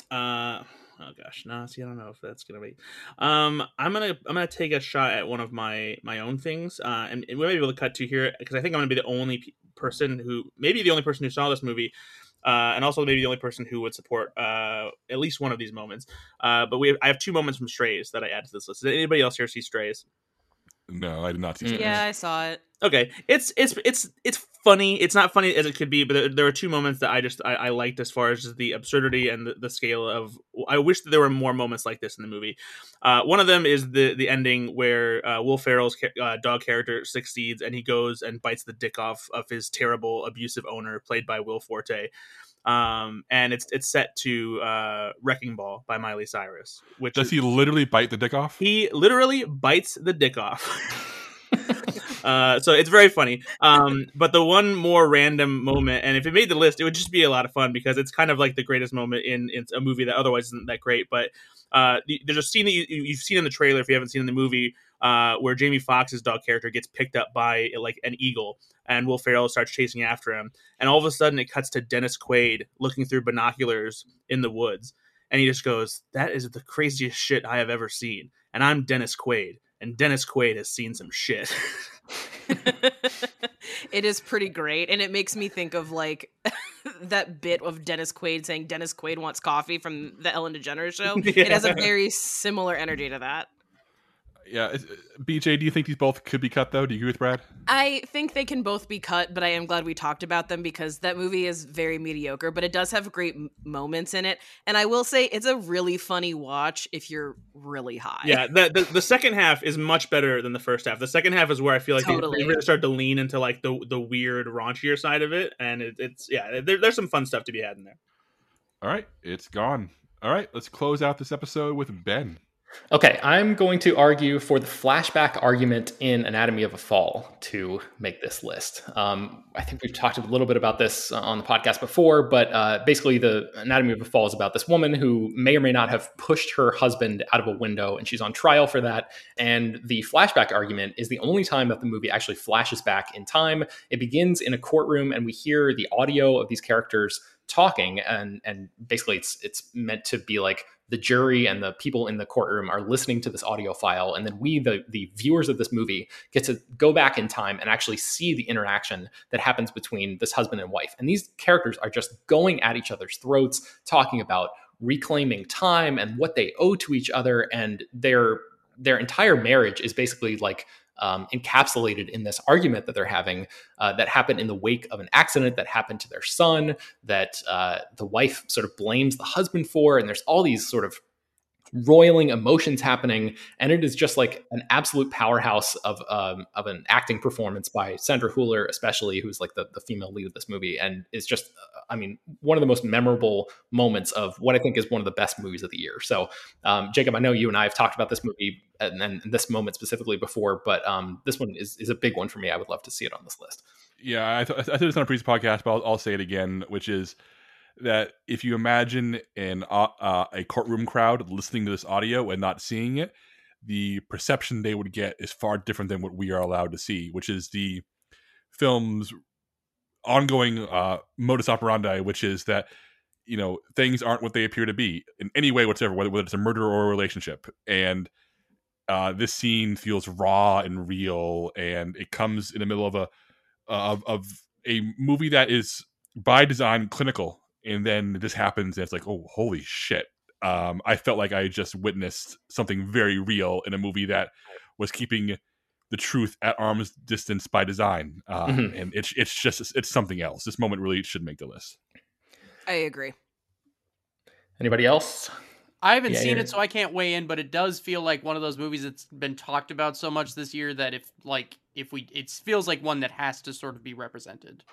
Uh, oh gosh, no. See, I don't know if that's gonna be. Um, I'm gonna I'm gonna take a shot at one of my my own things. Uh, and, and we might be able to cut to here because I think I'm gonna be the only pe- person who, maybe the only person who saw this movie. Uh, and also maybe the only person who would support uh, at least one of these moments. Uh, but we have, I have two moments from Strays that I add to this list. Did anybody else here see Strays? No, I did not see. Mm. Strays. Yeah, I saw it. Okay it's it's it's it's funny it's not funny as it could be but there, there are two moments that i just i, I liked as far as the absurdity and the, the scale of i wish that there were more moments like this in the movie uh, one of them is the the ending where uh, will ferrell's uh, dog character succeeds and he goes and bites the dick off of his terrible abusive owner played by will forte um, and it's it's set to uh, "Wrecking Ball" by Miley Cyrus. Which Does is- he literally bite the dick off? he literally bites the dick off. uh, so it's very funny. Um, but the one more random moment, and if it made the list, it would just be a lot of fun because it's kind of like the greatest moment in, in a movie that otherwise isn't that great. But uh, the- there's a scene that you, you've seen in the trailer if you haven't seen in the movie. Uh, where Jamie Foxx's dog character gets picked up by like an eagle, and Will Ferrell starts chasing after him, and all of a sudden it cuts to Dennis Quaid looking through binoculars in the woods, and he just goes, "That is the craziest shit I have ever seen." And I'm Dennis Quaid, and Dennis Quaid has seen some shit. it is pretty great and it makes me think of like that bit of dennis quaid saying dennis quaid wants coffee from the ellen degeneres show. It has a very similar energy to that Yeah, BJ, do you think these both could be cut though? Do you agree with Brad? i think they can both be cut but i am glad we talked about them because that movie is very mediocre but it does have great m- moments in it and i will say it's a really funny watch if you're really high yeah, the, the the second half is much better than the first half. The second half is where I feel like they- Totally. they really start to lean into like the the weird raunchier side of it, and it, it's yeah, there, there's some fun stuff to be had in there. All right, it's gone. All right, let's close out this episode with Ben. Okay, I'm going to argue for the flashback argument in Anatomy of a Fall to make this list. Um, I think we've talked a little bit about this on the podcast before, but uh, basically, the Anatomy of a Fall is about this woman who may or may not have pushed her husband out of a window, and she's on trial for that. And the flashback argument is the only time that the movie actually flashes back in time. It begins in a courtroom, and we hear the audio of these characters talking, and and basically, it's it's meant to be like the jury and the people in the courtroom are listening to this audio file and then we the the viewers of this movie get to go back in time and actually see the interaction that happens between this husband and wife. And these characters are just going at each other's throats talking about reclaiming time and what they owe to each other and their their entire marriage is basically like um, encapsulated in this argument that they're having uh, that happened in the wake of an accident that happened to their son that uh, the wife sort of blames the husband for and there's all these sort of roiling emotions happening and it is just like an absolute powerhouse of um, of an acting performance by Sandra Hüller especially who's like the, the female lead of this movie and is just uh, I mean one of the most memorable moments of what I think is one of the best movies of the year. So um, Jacob I know you and I have talked about this movie and, and this moment specifically before but um, this one is, is a big one for me. I would love to see it on this list. Yeah, I, th- I said this on a previous podcast, but I'll, I'll say it again, which is that if you imagine an uh, uh, a courtroom crowd listening to this audio and not seeing it, the perception they would get is far different than what we are allowed to see, which is the film's ongoing uh, modus operandi, which is that you know things aren't what they appear to be in any way whatsoever, whether, whether it's a murder or a relationship, and uh, this scene feels raw and real, and it comes in the middle of a of of a movie that is by design clinical, and then this happens, and it's like, oh, holy shit! Um, I felt like I just witnessed something very real in a movie that was keeping the truth at arm's distance by design, uh, Mhm. and it's it's just it's something else. This moment really should make the list. i agree anybody else I haven't Yeah, seen you're- it, so I can't weigh in. But it does feel like one of those movies that's been talked about so much this year that if like if we, it feels like one that has to sort of be represented.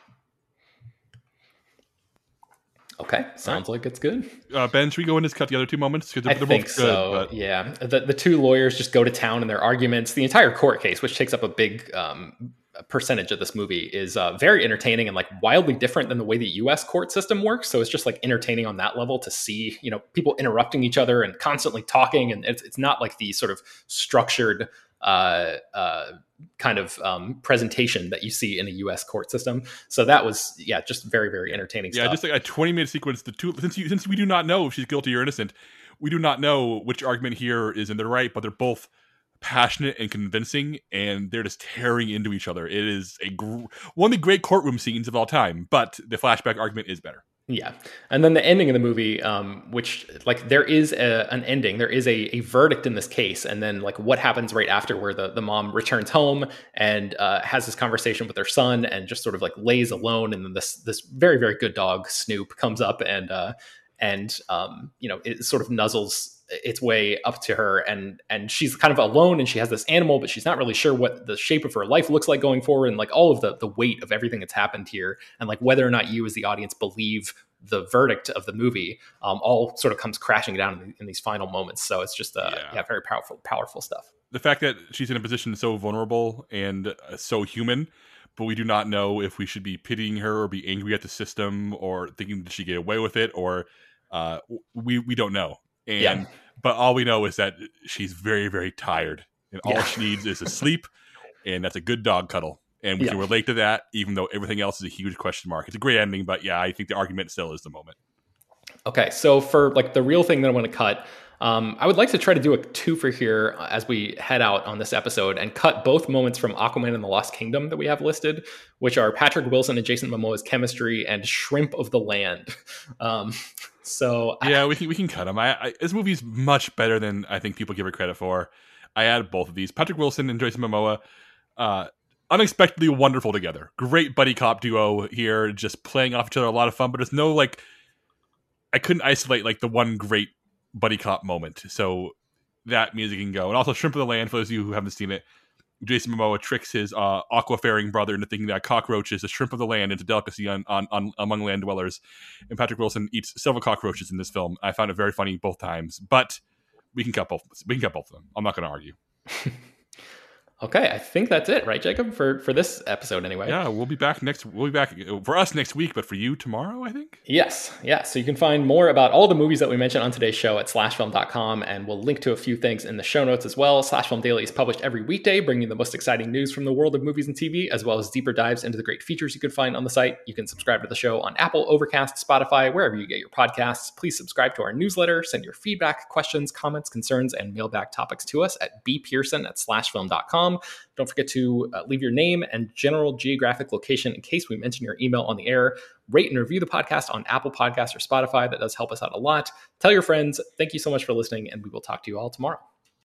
Okay sounds like it's good Uh, ben, should we go in and cut the other two moments I they're, they're think good? so. Yeah, the the two lawyers just go to town in their arguments. The entire court case, which takes up a big um, percentage of this movie, is uh, very entertaining and like wildly different than the way the U.S. court system works. So it's just like entertaining on that level to see you know people interrupting each other and constantly talking, and it's it's not like the sort of structured. Uh, uh, kind of um, presentation that you see in a U.S. court system. So that was, yeah, just very, very entertaining yeah, stuff. just like a twenty minute sequence. The two since you, since we do not know if she's guilty or innocent, we do not know which argument here is in the right, but they're both passionate and convincing, and they're just tearing into each other. It is a gr- one of the great courtroom scenes of all time, but the flashback argument is better. Yeah. And then the ending of the movie, um, which like there is a, an ending, there is a, a verdict in this case. And then like what happens right after where the, the mom returns home and uh, has this conversation with her son and just sort of like lays alone. And then this, this very, very good dog Snoop comes up and, uh, and, um, you know, it sort of nuzzles its way up to her and and she's kind of alone and she has this animal but she's not really sure what the shape of her life looks like going forward and like all of the the weight of everything that's happened here and like whether or not you as the audience believe the verdict of the movie um, all sort of comes crashing down in, in these final moments. So it's just uh, Yeah. yeah, very powerful, powerful stuff. the fact that she's in a position so vulnerable and uh, so human, but we do not know if we should be pitying her or be angry at the system or thinking did she get away with it or uh, we we don't know. And Yeah. but all we know is that she's very very tired, and all Yeah. she needs is a sleep, and that's a good dog cuddle. And we Yeah. can relate to that, even though everything else is a huge question mark. It's a great ending, but yeah, I think the argument still is the moment. Okay, so for like the real thing that I want to cut, um, I would like to try to do a two for here as we head out on this episode and cut both moments from Aquaman and the Lost Kingdom that we have listed, which are Patrick Wilson and Jason Momoa's chemistry and Shrimp of the Land. Um, so yeah, we can we can cut him. I, I this movie's much better than I think people give it credit for. I add both of these. Patrick Wilson and Jason Momoa, uh, unexpectedly wonderful together. Great buddy cop duo here, just playing off each other. A lot of fun, but there's no like. I couldn't isolate like the one great buddy cop moment. So that music can go, and also Shrimp of the Land. For those of you who haven't seen it, Jason Momoa tricks his uh, aquafaring brother into thinking that cockroach is a shrimp of the land and a delicacy on, on, on among land dwellers. And Patrick Wilson eats several cockroaches in this film. I found it very funny both times, but we can cut both. We can cut both of them. I'm not going to argue. okay, I think that's it, right, Jacob, for for this episode anyway. Yeah, we'll be back next. We'll be back uh, for us next week, but for you tomorrow, I think. Yes, yeah. So you can find more about all the movies that we mentioned on today's show at slashfilm.com, and we'll link to a few things in the show notes as well. Slashfilm Daily is published every weekday, bringing you the most exciting news from the world of movies and TV, as well as deeper dives into the great features you can find on the site. You can subscribe to the show on Apple, Overcast, Spotify, wherever you get your podcasts. Please subscribe to our newsletter, send your feedback, questions, comments, concerns, and mailbag topics to us at bpearson at slashfilm.com. Don't forget to uh, leave your name and general geographic location in case we mention your email on the air. Rate and review the podcast on Apple Podcasts or Spotify. That does help us out a lot. Tell your friends. Thank you so much for listening, and we will talk to you all tomorrow.